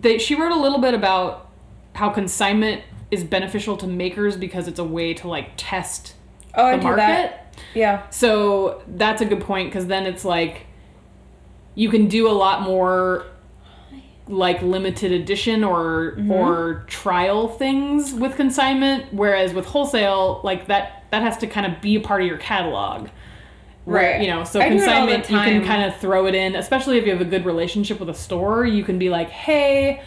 they, she wrote a little bit about how consignment is beneficial to makers because it's a way to like test Oh, I the do market. that. Yeah. So that's a good point because then it's like you can do a lot more like limited edition or Mm-hmm. or trial things with consignment whereas with wholesale like that that has to kind of be a part of your catalog Where, Right. you know so I do it all the consignment you can time. kind of throw it in especially if you have a good relationship with a store you can be like hey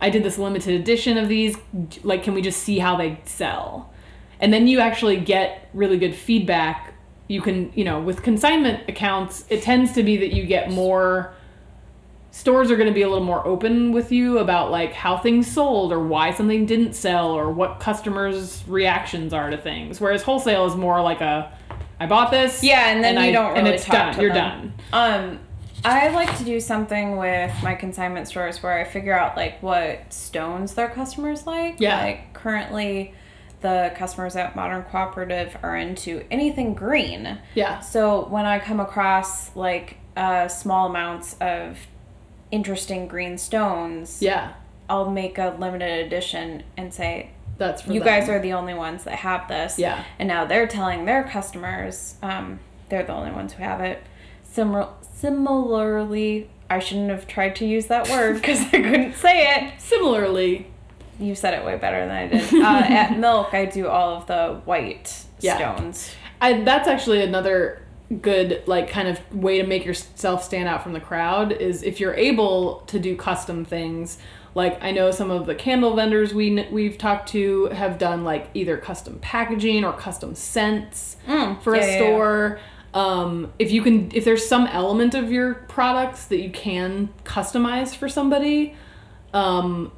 i did this limited edition of these like can we just see how they sell and then you actually get really good feedback you can you know with consignment accounts it tends to be that you get more stores are going to be a little more open with you about like how things sold or why something didn't sell or what customers reactions are to things whereas wholesale is more like a i bought this Yeah, and then you I, don't and really it's talk done you're them. done Um, I like to do something with my consignment stores where I figure out like what stones their customers like. Yeah. Like currently, the customers at Modern Cooperative are into anything green. yeah So when I come across like uh, small amounts of interesting green stones, yeah I'll make a limited edition and say, that's you them. guys are the only ones that have this. Yeah. And now they're telling their customers, um, they're the only ones who have it. Simil- similarly, I shouldn't have tried to use that word because I couldn't say it. similarly You said it way better than I did. Uh, at Milk, I do all of the white Yeah. stones. I, that's actually another good like kind of way to make yourself stand out from the crowd is if you're able to do custom things like i know some of the candle vendors we we've talked to have done like either custom packaging or custom scents Mm, for yeah, a yeah, yeah. store. Um, if you can if there's some element of your products that you can customize for somebody um,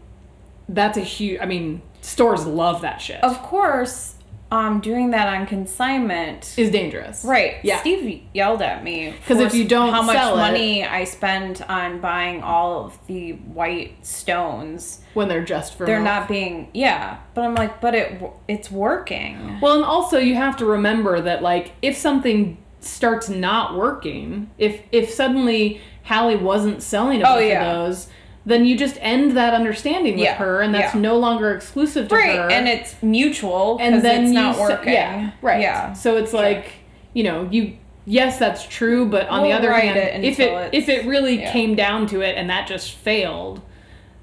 that's a huge i mean stores love that shit. Of course, um, doing that on consignment is dangerous. Right. Yeah. Steve yelled at me because if you don't how much sell it- money I spend on buying all of the white stones. When they're just for They're milk. not being yeah, but I'm like, but it it's working. Well, and also you have to remember that like if something starts not working, if if suddenly Hallie wasn't selling a Oh, bunch yeah. of those, then you just end that understanding with Yeah, her, and that's yeah. no longer exclusive to Right, her. and it's mutual and then it's not working. yeah, right. Yeah. So it's like you know you. Yes, that's true, but on the We'll other hand, it if it if it really yeah. came down to it and that just failed,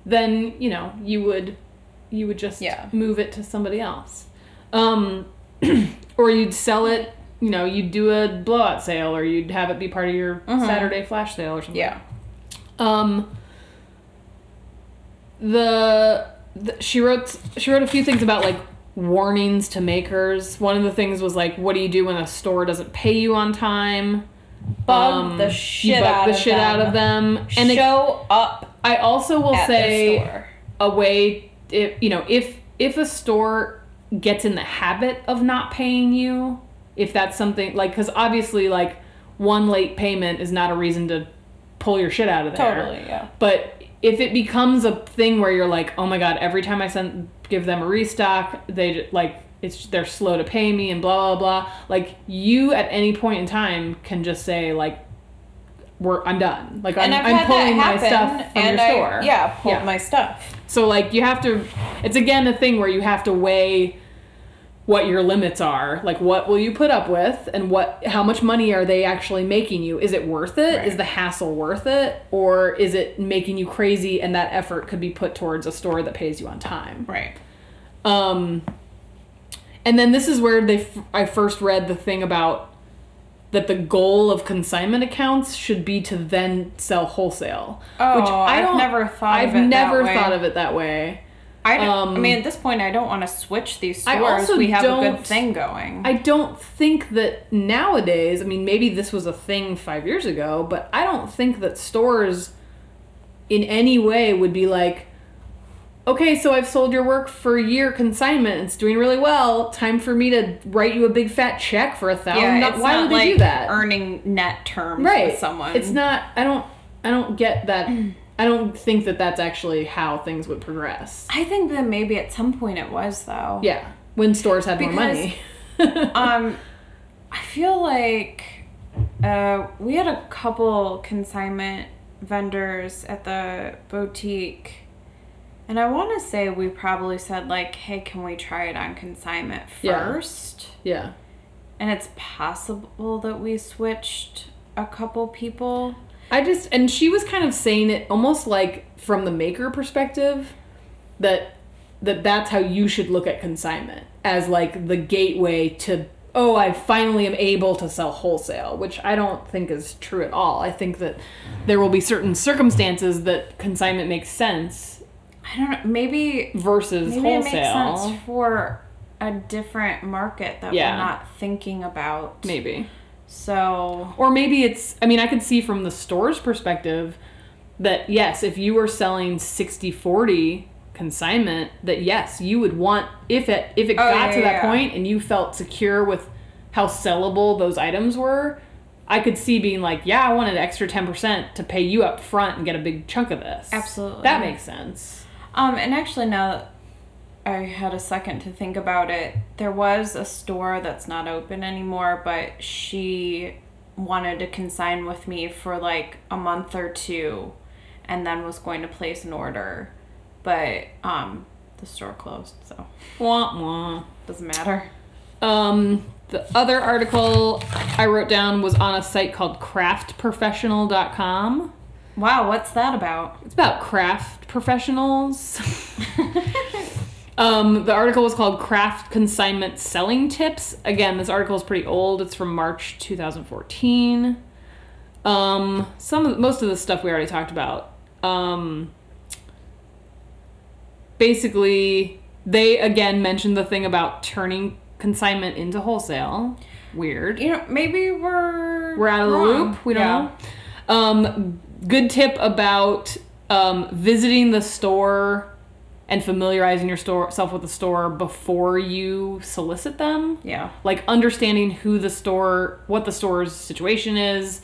then you know you would you would just move it to somebody else, um, or you'd sell it. You know, you'd do a blowout sale, or you'd have it be part of your Saturday flash sale or something. Yeah. Um. The, the she wrote she wrote a few things about like warnings to makers. One of the things was like, what do you do when a store doesn't pay you on time? Bug Um, the shit out the of shit them. out of them. And it, Show up I also will say a way if you know if if a store gets in the habit of not paying you if that's something like because obviously like one late payment is not a reason to pull your shit out of there Totally, yeah. but if it becomes a thing where you're like oh my god every time i send give them a restock they like it's they're slow to pay me and blah blah blah like you at any point in time can just say like we're i'm done like i'm, I'm pulling my stuff from and your I, store Yeah, pulled Yeah. my stuff. so like you have to it's again a thing where you have to weigh what your limits are. Like what will you put up with and what how much money are they actually making you? Is it worth it? Is Right. the hassle worth it? Or is it making you crazy and that effort could be put towards a store that pays you on time? Right. Um, and then this is where they f- I first read the thing about that the goal of consignment accounts should be to then sell wholesale. Oh, which I I've don't, never thought I've of it that never thought of it that way. I, don't, I Um, mean, at this point, I don't want to switch these I stores. also we have a good thing going. I don't think that nowadays, I mean, maybe this was a thing five years ago, but I don't think that stores in any way would be like, okay, so I've sold your work for a year consignment. It's doing really well. Time for me to write you a big fat check for a thousand. yeah, Why would they like do that? earning net terms right. with someone. It's not. I don't. I don't get that. I don't think that that's actually how things would progress. I think that maybe at some point it was though. Yeah, when stores had more money. um, I feel like uh, we had a couple consignment vendors at the boutique, and I want to say we probably said like, "Hey, can we try it on consignment Yeah. first? yeah. And it's possible that we switched a couple people. I just and she was kind of saying it almost like from the maker perspective that that that's how you should look at consignment as like the gateway to oh I finally am able to sell wholesale, which I don't think is true at all. I think that there will be certain circumstances that consignment makes sense I don't know. Maybe versus maybe it wholesale. makes sense for a different market that Yeah. we're not thinking about. Maybe. So Or maybe it's, I mean, I could see from the store's perspective that yes, if you were selling 60 40 consignment, that yes, you would want, if it, if it Oh, got yeah, to that yeah. point and you felt secure with how sellable those items were, I could see being like, yeah, I wanted an extra 10% to pay you up front and get a big chunk of this. Absolutely. That makes sense. Um, and actually, now I had a second to think about it, there was a store that's not open anymore, but she wanted to consign with me for like a month or two and then was going to place an order. But um, the store closed, so Wah, wah. doesn't matter. Um, the other article I wrote down was on a site called craftprofessional.com. Wow, what's that about? It's about craft professionals. um, the article was called Craft Consignment Selling Tips. Again, this article is pretty old. It's from March 2014. Um, some of, most of the stuff we already talked about. Um, basically, they again mentioned the thing about turning consignment into wholesale. Weird. You know, maybe we're We're out of the loop. We don't Yeah. know. Um, good tip about um, visiting the store and familiarizing yourself with the store before you solicit them. Yeah. Like understanding who the store, what the store's situation is,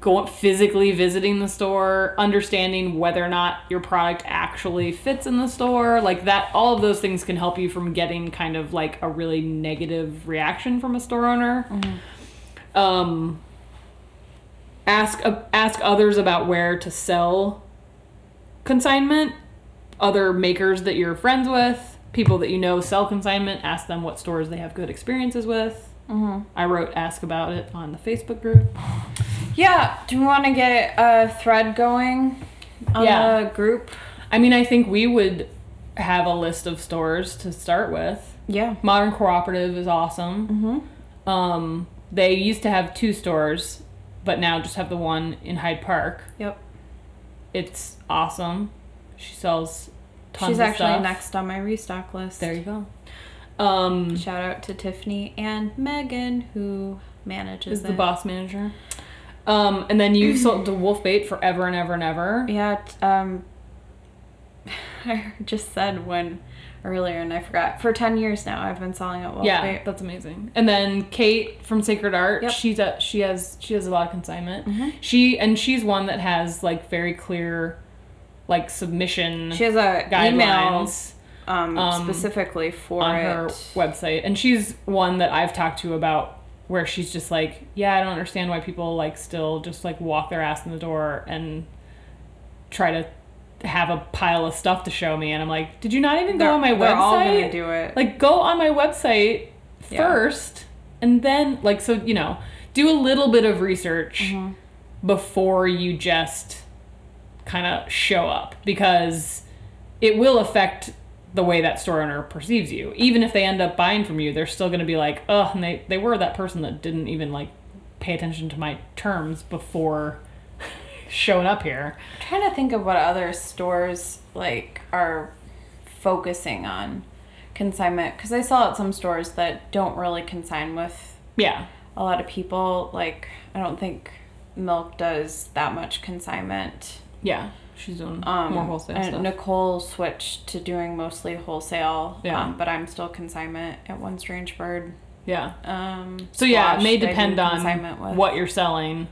go physically visiting the store, understanding whether or not your product actually fits in the store, like that all of those things can help you from getting kind of like a really negative reaction from a store owner. Um ask uh, ask others about where to sell consignment, other makers that you're friends with, people that you know sell consignment, ask them what stores they have good experiences with. Mm-hmm. I wrote ask about it on the Facebook group. Yeah. Do we want to get a thread going on Yeah. the group? I mean, I think we would have a list of stores to start with. Yeah. Modern Cooperative is awesome. Mm-hmm. Um, they used to have two stores, but now just have the one in Hyde Park. Yep. It's awesome. She sells tons She's actually stuff. next on my restock list. There you go. Um, Shout out to Tiffany and Megan who manages is the it. boss manager. Um, and then you sold to Wolfbait forever and ever and ever. Yeah. Um. I just said when earlier and I forgot. For ten years now, I've been selling at Wolf yeah, Bait. that's amazing. And then Kate from Sacred Art, Yep. she's a, she has she has a lot of consignment. Mhm. She and she's one that has like very clear, like submission She has a email guidelines um, um, specifically for on it. her website, and she's one that I've talked to about where she's just like, yeah, I don't understand why people like still just like walk their ass in the door and try to have a pile of stuff to show me, and I'm like, did you not even They're, go on my they're website? all gonna do it. like go on my website Yeah. first and then like so you know do a little bit of research Mm-hmm. before you just kind of show up because it will affect the way that store owner perceives you even if they end up buying from you they're still going to be like oh and they, they were that person that didn't even like pay attention to my terms before showing up here I'm trying to think of what other stores like are focusing on consignment because I saw at some stores that don't really consign with yeah a lot of people. Like I don't think Milk does that much consignment. Yeah she's doing Um, more wholesale and stuff Nicole switched to doing mostly wholesale. Yeah. Um, but I'm still consignment at One Strange Bird. yeah Um, So yeah, it may that I do depend on with. what you're selling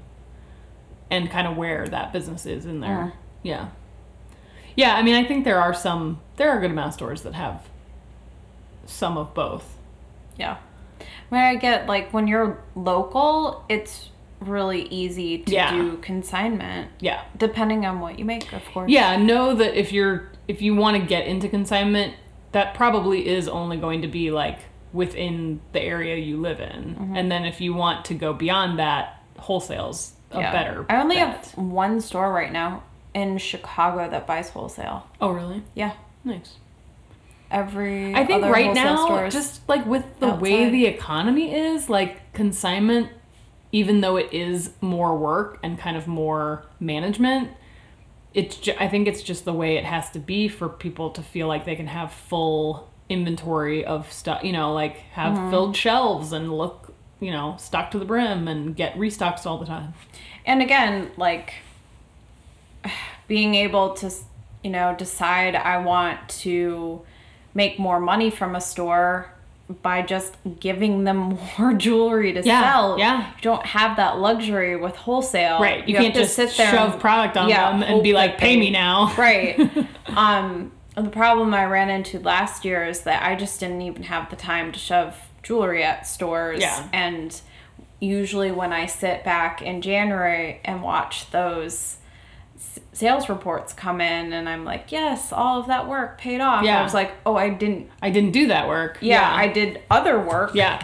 and kind of where that business is in there. Mhm. Yeah. Yeah, I mean I think there are some there are good amount of stores that have some of both. Yeah. When I get like when you're local, it's really easy to Yeah. do consignment Yeah. depending on what you make, of course. Yeah, know that if you're if you want to get into consignment, that probably is only going to be like within the area you live in. Mm-hmm. And then if you want to go beyond that, wholesale's a Yeah. better. I only bet. have one store right now in Chicago that buys wholesale. Oh, really? Yeah. Nice. Every I think right now, just like with the way the economy is, like consignment, even though it is more work and kind of more management, it's ju- I think it's just the way it has to be for people to feel like they can have full inventory of stuff. You know, like have Mm-hmm. filled shelves and look, you know, stocked to the brim and get restocks all the time. and again like being able to you know decide i want to make more money from a store by just giving them more jewelry to Yeah, sell yeah. you don't have that luxury with wholesale Right. You, have can't just sit there shove and- product on yeah, them and be like, pay me now. right um the problem i ran into last year is that i just didn't even have the time to shove jewelry at stores Yeah. and usually when i sit back in january and watch those sales reports come in and i'm like yes all of that work paid off Yeah. i was like oh i didn't I didn't do that work. yeah, i did other work Yeah.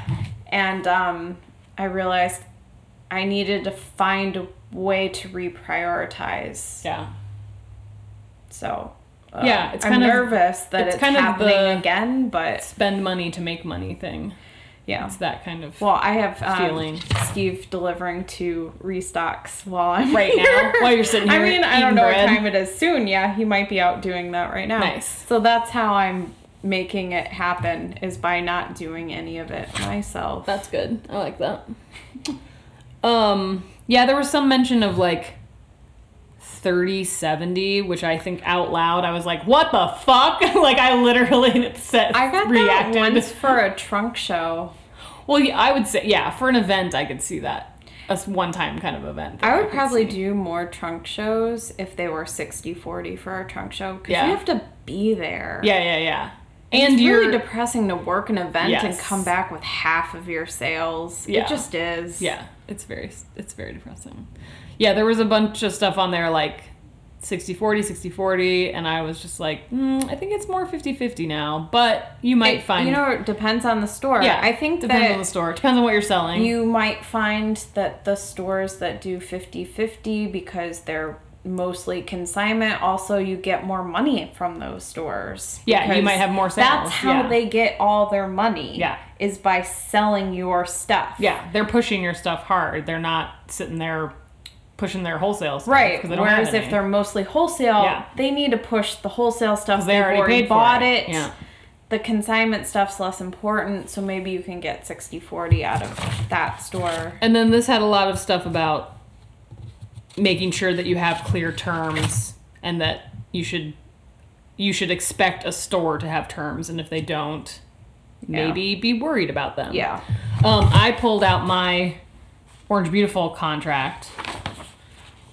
and um, I realized I needed to find a way to reprioritize. Yeah. So uh, Yeah, it's I'm kind of- nervous that it's it's, kind of happening the- again, but Spend money to make money thing. Yeah. It's that kind of Well, I have um, feeling. Steve delivering two restocks while I'm Right now? here. While you're sitting here. I mean, I don't know bread? what time it is soon. Yeah, he might be out doing that right now. Nice. So that's how I'm making it happen is by not doing any of it myself. That's good. I like that. Um, yeah, there was some mention of like 30 70, which I think out loud I was like, what the fuck? like I literally said, I got reacted. that once for a trunk show. Well, yeah, I would say, yeah, for an event, I could see that. A one time kind of event. I would could probably see. do more trunk shows if they were 60 40 for a trunk show because Yeah. you have to be there. Yeah, yeah, yeah. And And it's really depressing to work an event and come back with half of your sales. Yeah. It just is. Yeah, it's very it's very depressing. Yeah, there was a bunch of stuff on there like 60 40 60 40 and I was just like, mm, I think it's more 50 50 now, but you might It- find you know, it depends on the store. Yeah, I think depends on the store. Depends on what you're selling. you might find that the stores that do 50 50 because they're mostly consignment also you get more money from those stores Yeah, you might have more sales, that's how yeah. they get all their money Yeah. is by selling your stuff yeah, they're pushing your stuff hard. They're not sitting there pushing their wholesale stuff Right. 'cause they don't have Whereas if they're mostly wholesale, Yeah. they need to push the wholesale stuff. they already paid bought it. it. Yeah. The consignment stuff's less important, so maybe you can get 60 40 out of that store. And then this had a lot of stuff about making sure that you have clear terms and that you should you should expect a store to have terms and if they don't Yeah. maybe be worried about them. Yeah. Um, I pulled out my Orange Beautiful contract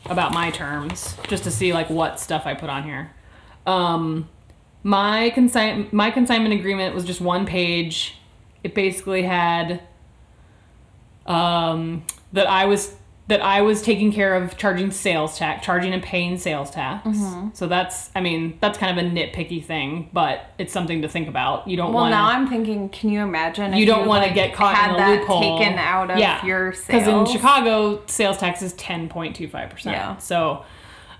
about my terms just to see like what stuff I put on here. Um, my consign my consignment agreement was just one page. It basically had um, that I was that I was taking care of charging sales tax, charging and paying sales tax. Mm-hmm. So that's, I mean, that's kind of a nitpicky thing, but it's something to think about. You don't Well, want now I'm thinking, can you imagine? you don't want to like, get caught had in a that loophole. taken out of your sales? Because in Chicago, sales tax is ten point two five percent. Yeah. So,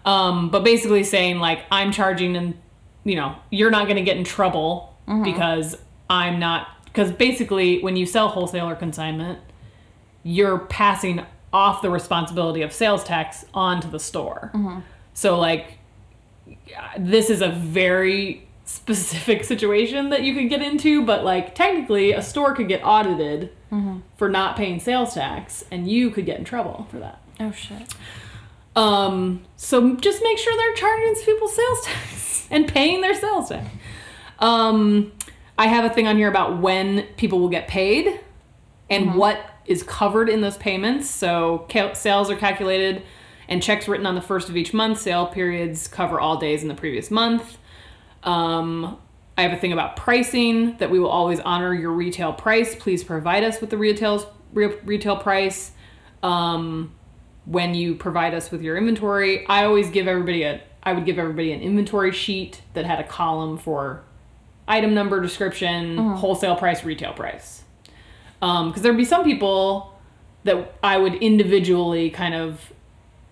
um, but basically saying like I'm charging, and you know you're not going to get in trouble Mm-hmm. because I'm not. Because basically, when you sell wholesale or consignment, you're passing off the responsibility of sales tax onto the store. Mm-hmm. So like this is a very specific situation that you could get into, but like technically a store could get audited Mm-hmm. for not paying sales tax and you could get in trouble for that. oh shit. Um, so just make sure they're charging people sales tax and paying their sales tax. Um, I have a thing on here about when people will get paid and what is covered in those payments. So cal- sales are calculated and checks written on the first of each month. Sale periods cover all days in the previous month. Um, I have a thing about pricing that we will always honor your retail price. Please provide us with the retail's re- retail price. Um, when you provide us with your inventory, I always give everybody a I would give everybody an inventory sheet that had a column for item number, description, wholesale price, retail price. Um, because there'd be some people that I would individually kind of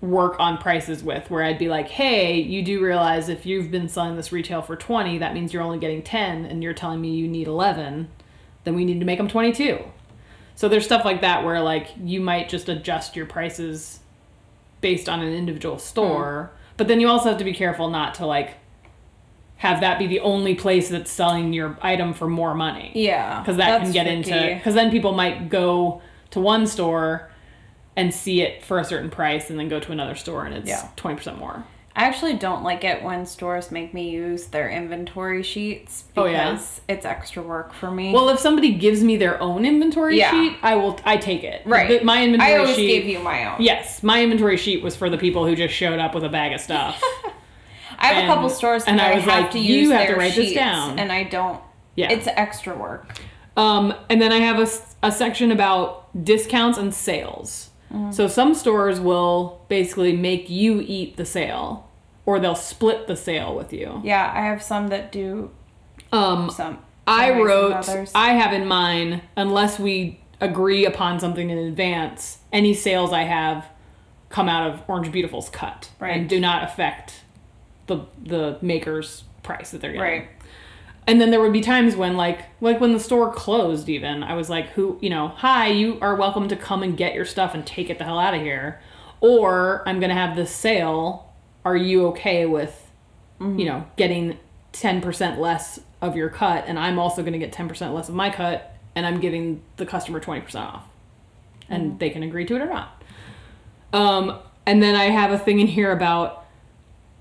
work on prices with where I'd be like, "Hey, you do realize if you've been selling this retail for 20, that means you're only getting 10 and you're telling me you need 11, then we need to make them 22." So there's stuff like that where like you might just adjust your prices based on an individual store, hmm. but then you also have to be careful not to like have that be the only place that's selling your item for more money Yeah. because that can get tricky. into because then people might go to one store and see it for a certain price and then go to another store and it's Yeah. 20% more I actually don't like it when stores make me use their inventory sheets Oh, because yeah? it's extra work for me. well if somebody gives me their own inventory Yeah. sheet i will i take it right. The- my inventory I always sheet gave you my own. yes my inventory sheet was for the people who just showed up with a bag of stuff I have And- a couple stores that and I I, was have like, to you use have to their write this down. and I don't. Yeah. It's extra work. Um, and then I have a section about discounts and sales. So some stores will basically make you eat the sale, or they'll split the sale with you. Yeah, I have some that do Um, some. I some ways than wrote. I have in mind, unless we agree upon something in advance, any sales I have come out of Orange Beautiful's cut Right. and do not affect the the maker's price that they're getting. right. And then there would be times when like like when the store closed even, I was like, who you know, hi, you are welcome to come and get your stuff and take it the hell out of here. Or I'm gonna have this sale. Are you okay with you know, getting ten percent less of your cut and I'm also gonna get ten percent less of my cut and I'm giving the customer twenty percent off. And they can agree to it or not. Um, and then I have a thing in here about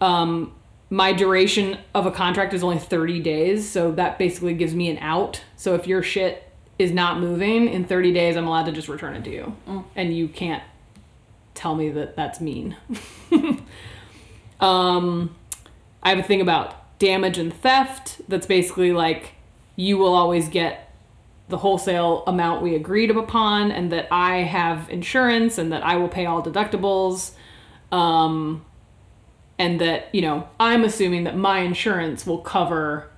Um, my duration of a contract is only 30 days, so that basically gives me an out. So if your shit is not moving in 30 days, I'm allowed to just return it to you. And you can't tell me that that's mean. um, I have a thing about damage and theft that's basically like you will always get the wholesale amount we agreed upon and that I have insurance and that I will pay all deductibles. Um, and that, you know, I'm assuming that my insurance will cover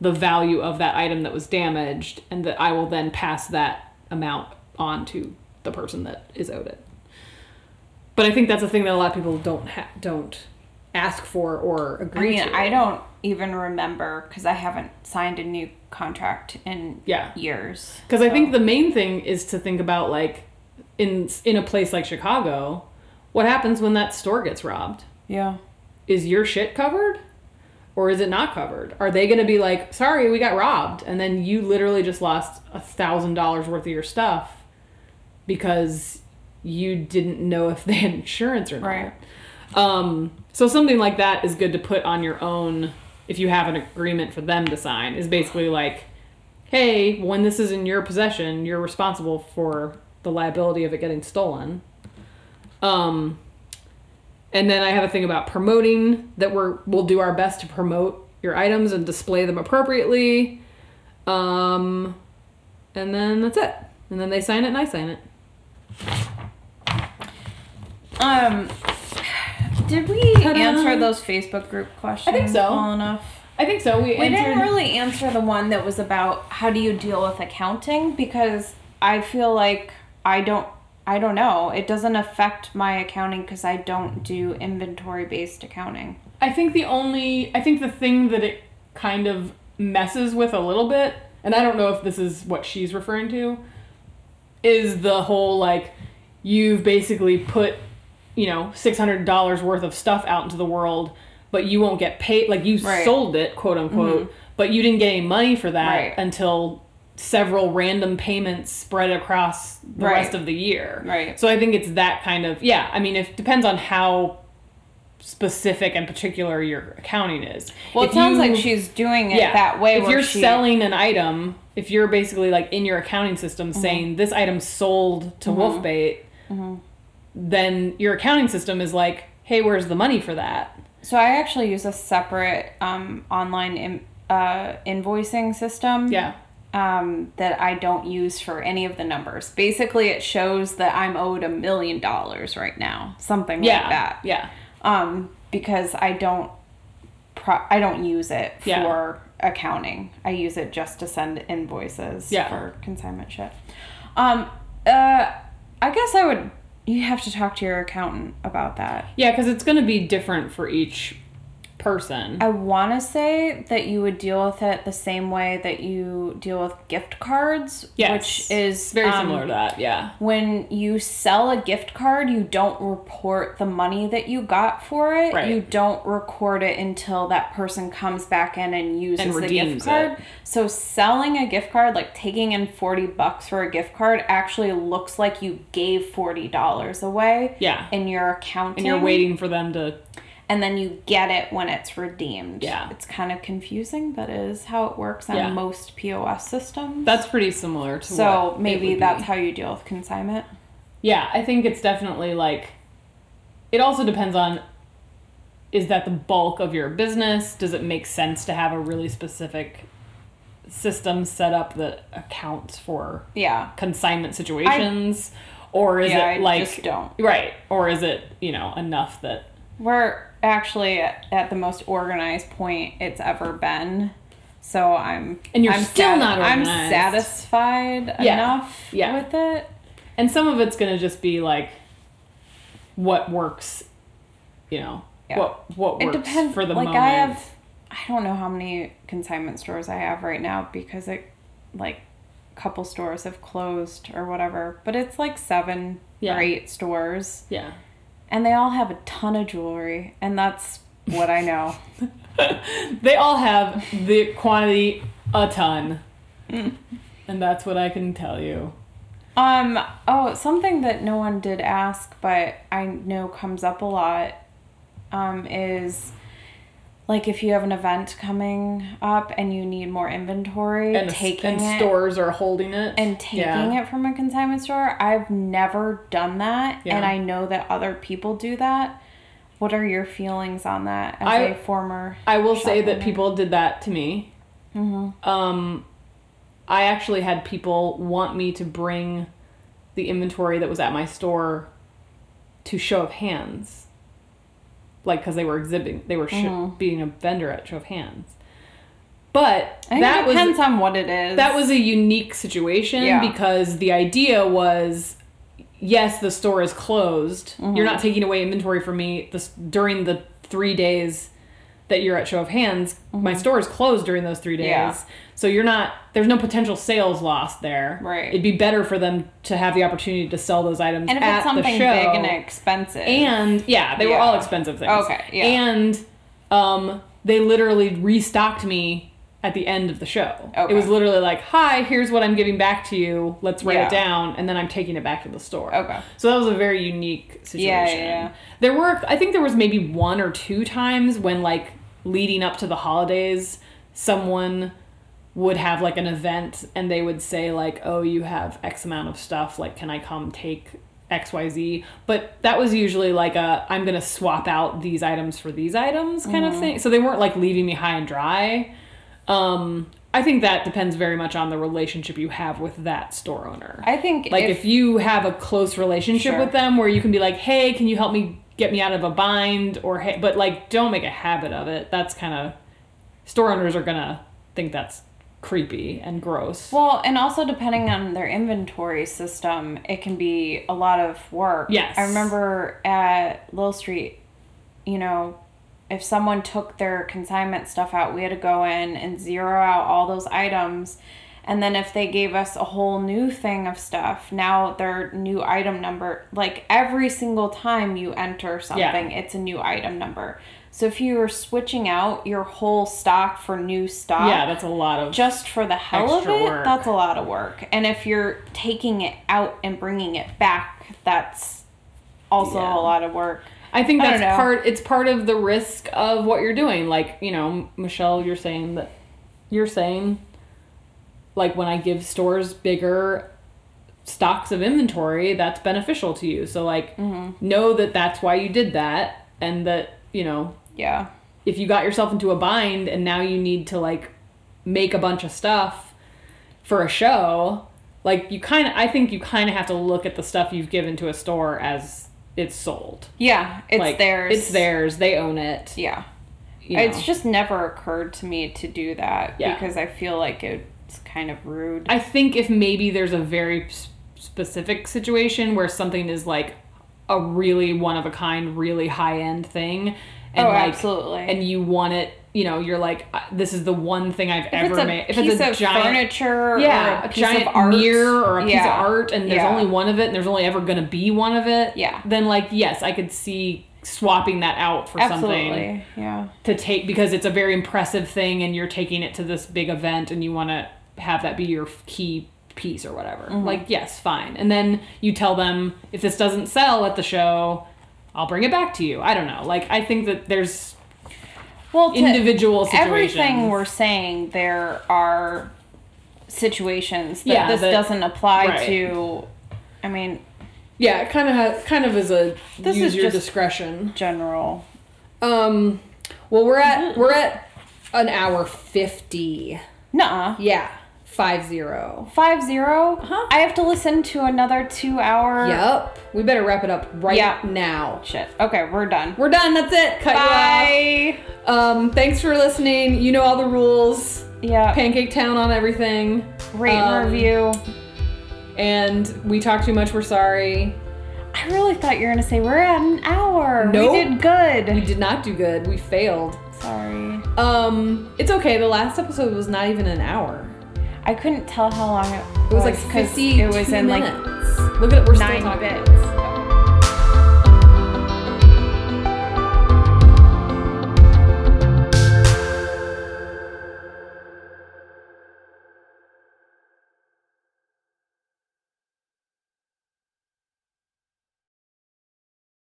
the value of that item that was damaged and that I will then pass that amount on to the person that is owed it. But I think that's a thing that a lot of people don't ha- don't ask for or I agree mean, to. I don't even remember because I haven't signed a new contract in Yeah. years. Because I think the main thing is to think about like in in a place like Chicago, what happens when that store gets robbed? Yeah, Is your shit covered? Or is it not covered? Are they gonna be like, sorry, we got robbed, and then you literally just lost a thousand dollars worth of your stuff because you didn't know if they had insurance or not. Right. Um, so something like that is good to put on your own if you have an agreement for them to sign. Is basically like, hey, when this is in your possession, you're responsible for the liability of it getting stolen. Um, and then I have a thing about promoting that we're we'll do our best to promote your items and display them appropriately. Um, and then that's it. And then they sign it and I sign it. Um, did we Ta-da. answer those Facebook group questions? I think so. Well enough. I think so. We, We answered. didn't really answer the one that was about how do you deal with accounting because I feel like I don't I don't know. It doesn't affect my accounting because I don't do inventory based accounting. I think the only I think the thing that it kind of messes with a little bit, and I don't know if this is what she's referring to, is the whole like you've basically put, you know, six hundred dollars worth of stuff out into the world, but you won't get paid like you Right. sold it, quote unquote, mm-hmm. but you didn't get any money for that Right. until several random payments spread across the Right. rest of the year. Right. So I think it's that kind of yeah, I mean it depends on how specific and particular your accounting is. Well, If it sounds you- like she's doing it that way. If you're she, selling an item, if you're basically like in your accounting system Mm-hmm. saying this item sold to Wolfbait, then your accounting system is like, hey, where's the money for that? So I actually use a separate um, online in, uh, invoicing system. Yeah. Um, that I don't use for any of the numbers. Basically, it shows that I'm owed a million dollars right now, something Yeah. like that. Yeah. Um, because I don't, pro- I don't use it Yeah. for accounting. I use it just to send invoices Yeah. for consignment shit. Um, uh, I guess I would. You have to talk to your accountant about that. Yeah, because it's going to be different for each person. I want to say that you would deal with it the same way that you deal with gift cards, Yes. which is very um, similar to that. Yeah. When you sell a gift card, you don't report the money that you got for it. Right. You don't record it until that person comes back in and uses And the gift card. it. So selling a gift card, like taking in 40 bucks for a gift card actually looks like you gave $40 away Yeah. in your accounting And you're waiting for them to. And then you get it when it's redeemed. Yeah. It's kind of confusing, but it is how it works on Yeah. most POS systems. That's pretty similar to so maybe that's be. how you deal with consignment. Yeah, I think it's definitely like. It also depends on. Is that the bulk of your business? Does it make sense to have a really specific system set up that accounts for Yeah. consignment situations? or is Yeah, it I like. just don't. Right. Or is it, you know, enough that. We're actually at, at the most organized point it's ever been. So I'm And you're I'm still not Organized. I'm satisfied Yeah. enough Yeah. with it. And some of it's going to just be like what works, you know, Yeah. what what It depends for the like moment. I have I don't know how many consignment stores I have right now because it like a couple stores have closed or whatever, but it's like 7 Yeah. or 8 stores yeah. And they all have a ton of jewelry and that's what I know. they all have the quantity a ton. Mm. and that's what I can tell you. Um oh, something that no one did ask but I know comes up a lot um, is like if you have an event coming up and you need more inventory, And, taking and it stores are holding it. and taking it from a consignment store. I've never done that, Yeah. and I know that other people do that. What are your feelings on that as I- a former? I will say shop that people did that to me. Mm-hmm. Um, I actually had people want me to bring the inventory that was at my store to show of hands, like because they were exhibiting, they were sh- Mhm. being a vendor at show of hands. But that was depends on what it is. that was a unique situation Yeah. because the idea was yes the store is closed Mm-hmm. you're not taking away inventory from me this during the three days that you're at show of hands my store is closed during those three days Mm-hmm. Yeah. so you're not there's no potential sales lost there Right. it'd be better for them to have the opportunity to sell those items at the show. and if at it's something the show big and expensive, and yeah, they were all expensive things. Okay, yeah. And um, they literally restocked me at the end of the show. Okay. It was literally like, "Hi, here's what I'm giving back to you. Let's write Yeah. it down," and then I'm taking it back to the store. Okay. So that was a very unique situation. Yeah, yeah, yeah. There were, I think, there was maybe one or two times when, like, leading up to the holidays, someone would have like an event and they would say like oh you have x amount of stuff like can i come take xyz but that was usually like a i'm gonna swap out these items for these items kind Mm-hmm. of thing. So they weren't like leaving me high and dry. Um i think that depends very much on the relationship you have with that store owner. I think like if, you have a close relationship Sure. with them where you can be like hey can you help me get me out of a bind? Or hey but like don't make a habit of it. That's kind of store owners are gonna think that's creepy and gross Well, and also depending on their inventory system, it can be a lot of work. Yes. I remember at Little Street, you know, if someone took their consignment stuff out, we had to go in and zero out all those items. And then if they gave us a whole new thing of stuff, now their new item number, like every single time you enter something, it's a new item number. So if you were switching out your whole stock for new stock, yeah that's a lot of just for the hell of it, work. that's a lot of work. And if you're taking it out and bringing it back, that's also Yeah. a lot of work. I think that's don't part. It's part of the risk of what you're doing. Like you know, Michelle, you're saying that you're saying, like when I give stores bigger stocks of inventory, that's beneficial to you. So like, Mm-hmm. know that that's why you did that, and that you know Yeah. if you got yourself into a bind and now you need to like make a bunch of stuff for a show like you kind of i think you kind of have to look at the stuff you've given to a store as it's sold Yeah, it's like theirs. it's theirs they own it Yeah. you know. It's just never occurred to me to do that Yeah. because I feel like it's kind of rude. i think if maybe there's a very specific situation where something is like a really one of a kind really high end thing and oh, like absolutely. and you want it you know you're like this is the one thing i've if ever made. If it's a of furniture yeah, or a, a, piece giant of art, mirror or a piece of art, and there's Yeah. only one of it, and there's only ever going to be one of it. Yeah. Then, like, yes, I could see swapping that out for something Absolutely. Yeah. to take because it's a very impressive thing, and you're taking it to this big event, and you want to have that be your key piece or whatever. Mm-hmm. Like, yes, fine. And then you tell them if this doesn't sell at the show, I'll bring it back to you. I don't know. Like, I think that there's Well, to- individual situations. everything we're saying there are situations that Yeah, this that- doesn't apply right. to i mean yeah, it kind of has kind of is a This use is your just- discretion. general Um, well, we're at we're at an hour fifty. Nuh-uh. Yeah, five zero. Five zero. Uh-huh. I have to listen to another two hour. Yep. We better wrap it up right Yeah. now. Shit. Okay, we're done. We're done. That's it. Cut Bye. you off. Um, thanks for listening. You know all the rules. Yeah. Pancake Town on everything. Rate Um, review. And we talk too much. We're sorry. I really thought you were gonna say we're at an hour. Nope. We did good. We did not do good. We failed. Sorry. Um, it's okay. The last episode was not even an hour. I couldn't tell how long it, It was like 'cause 50 It was in like minutes. Look at it. We're still nine talking. bits.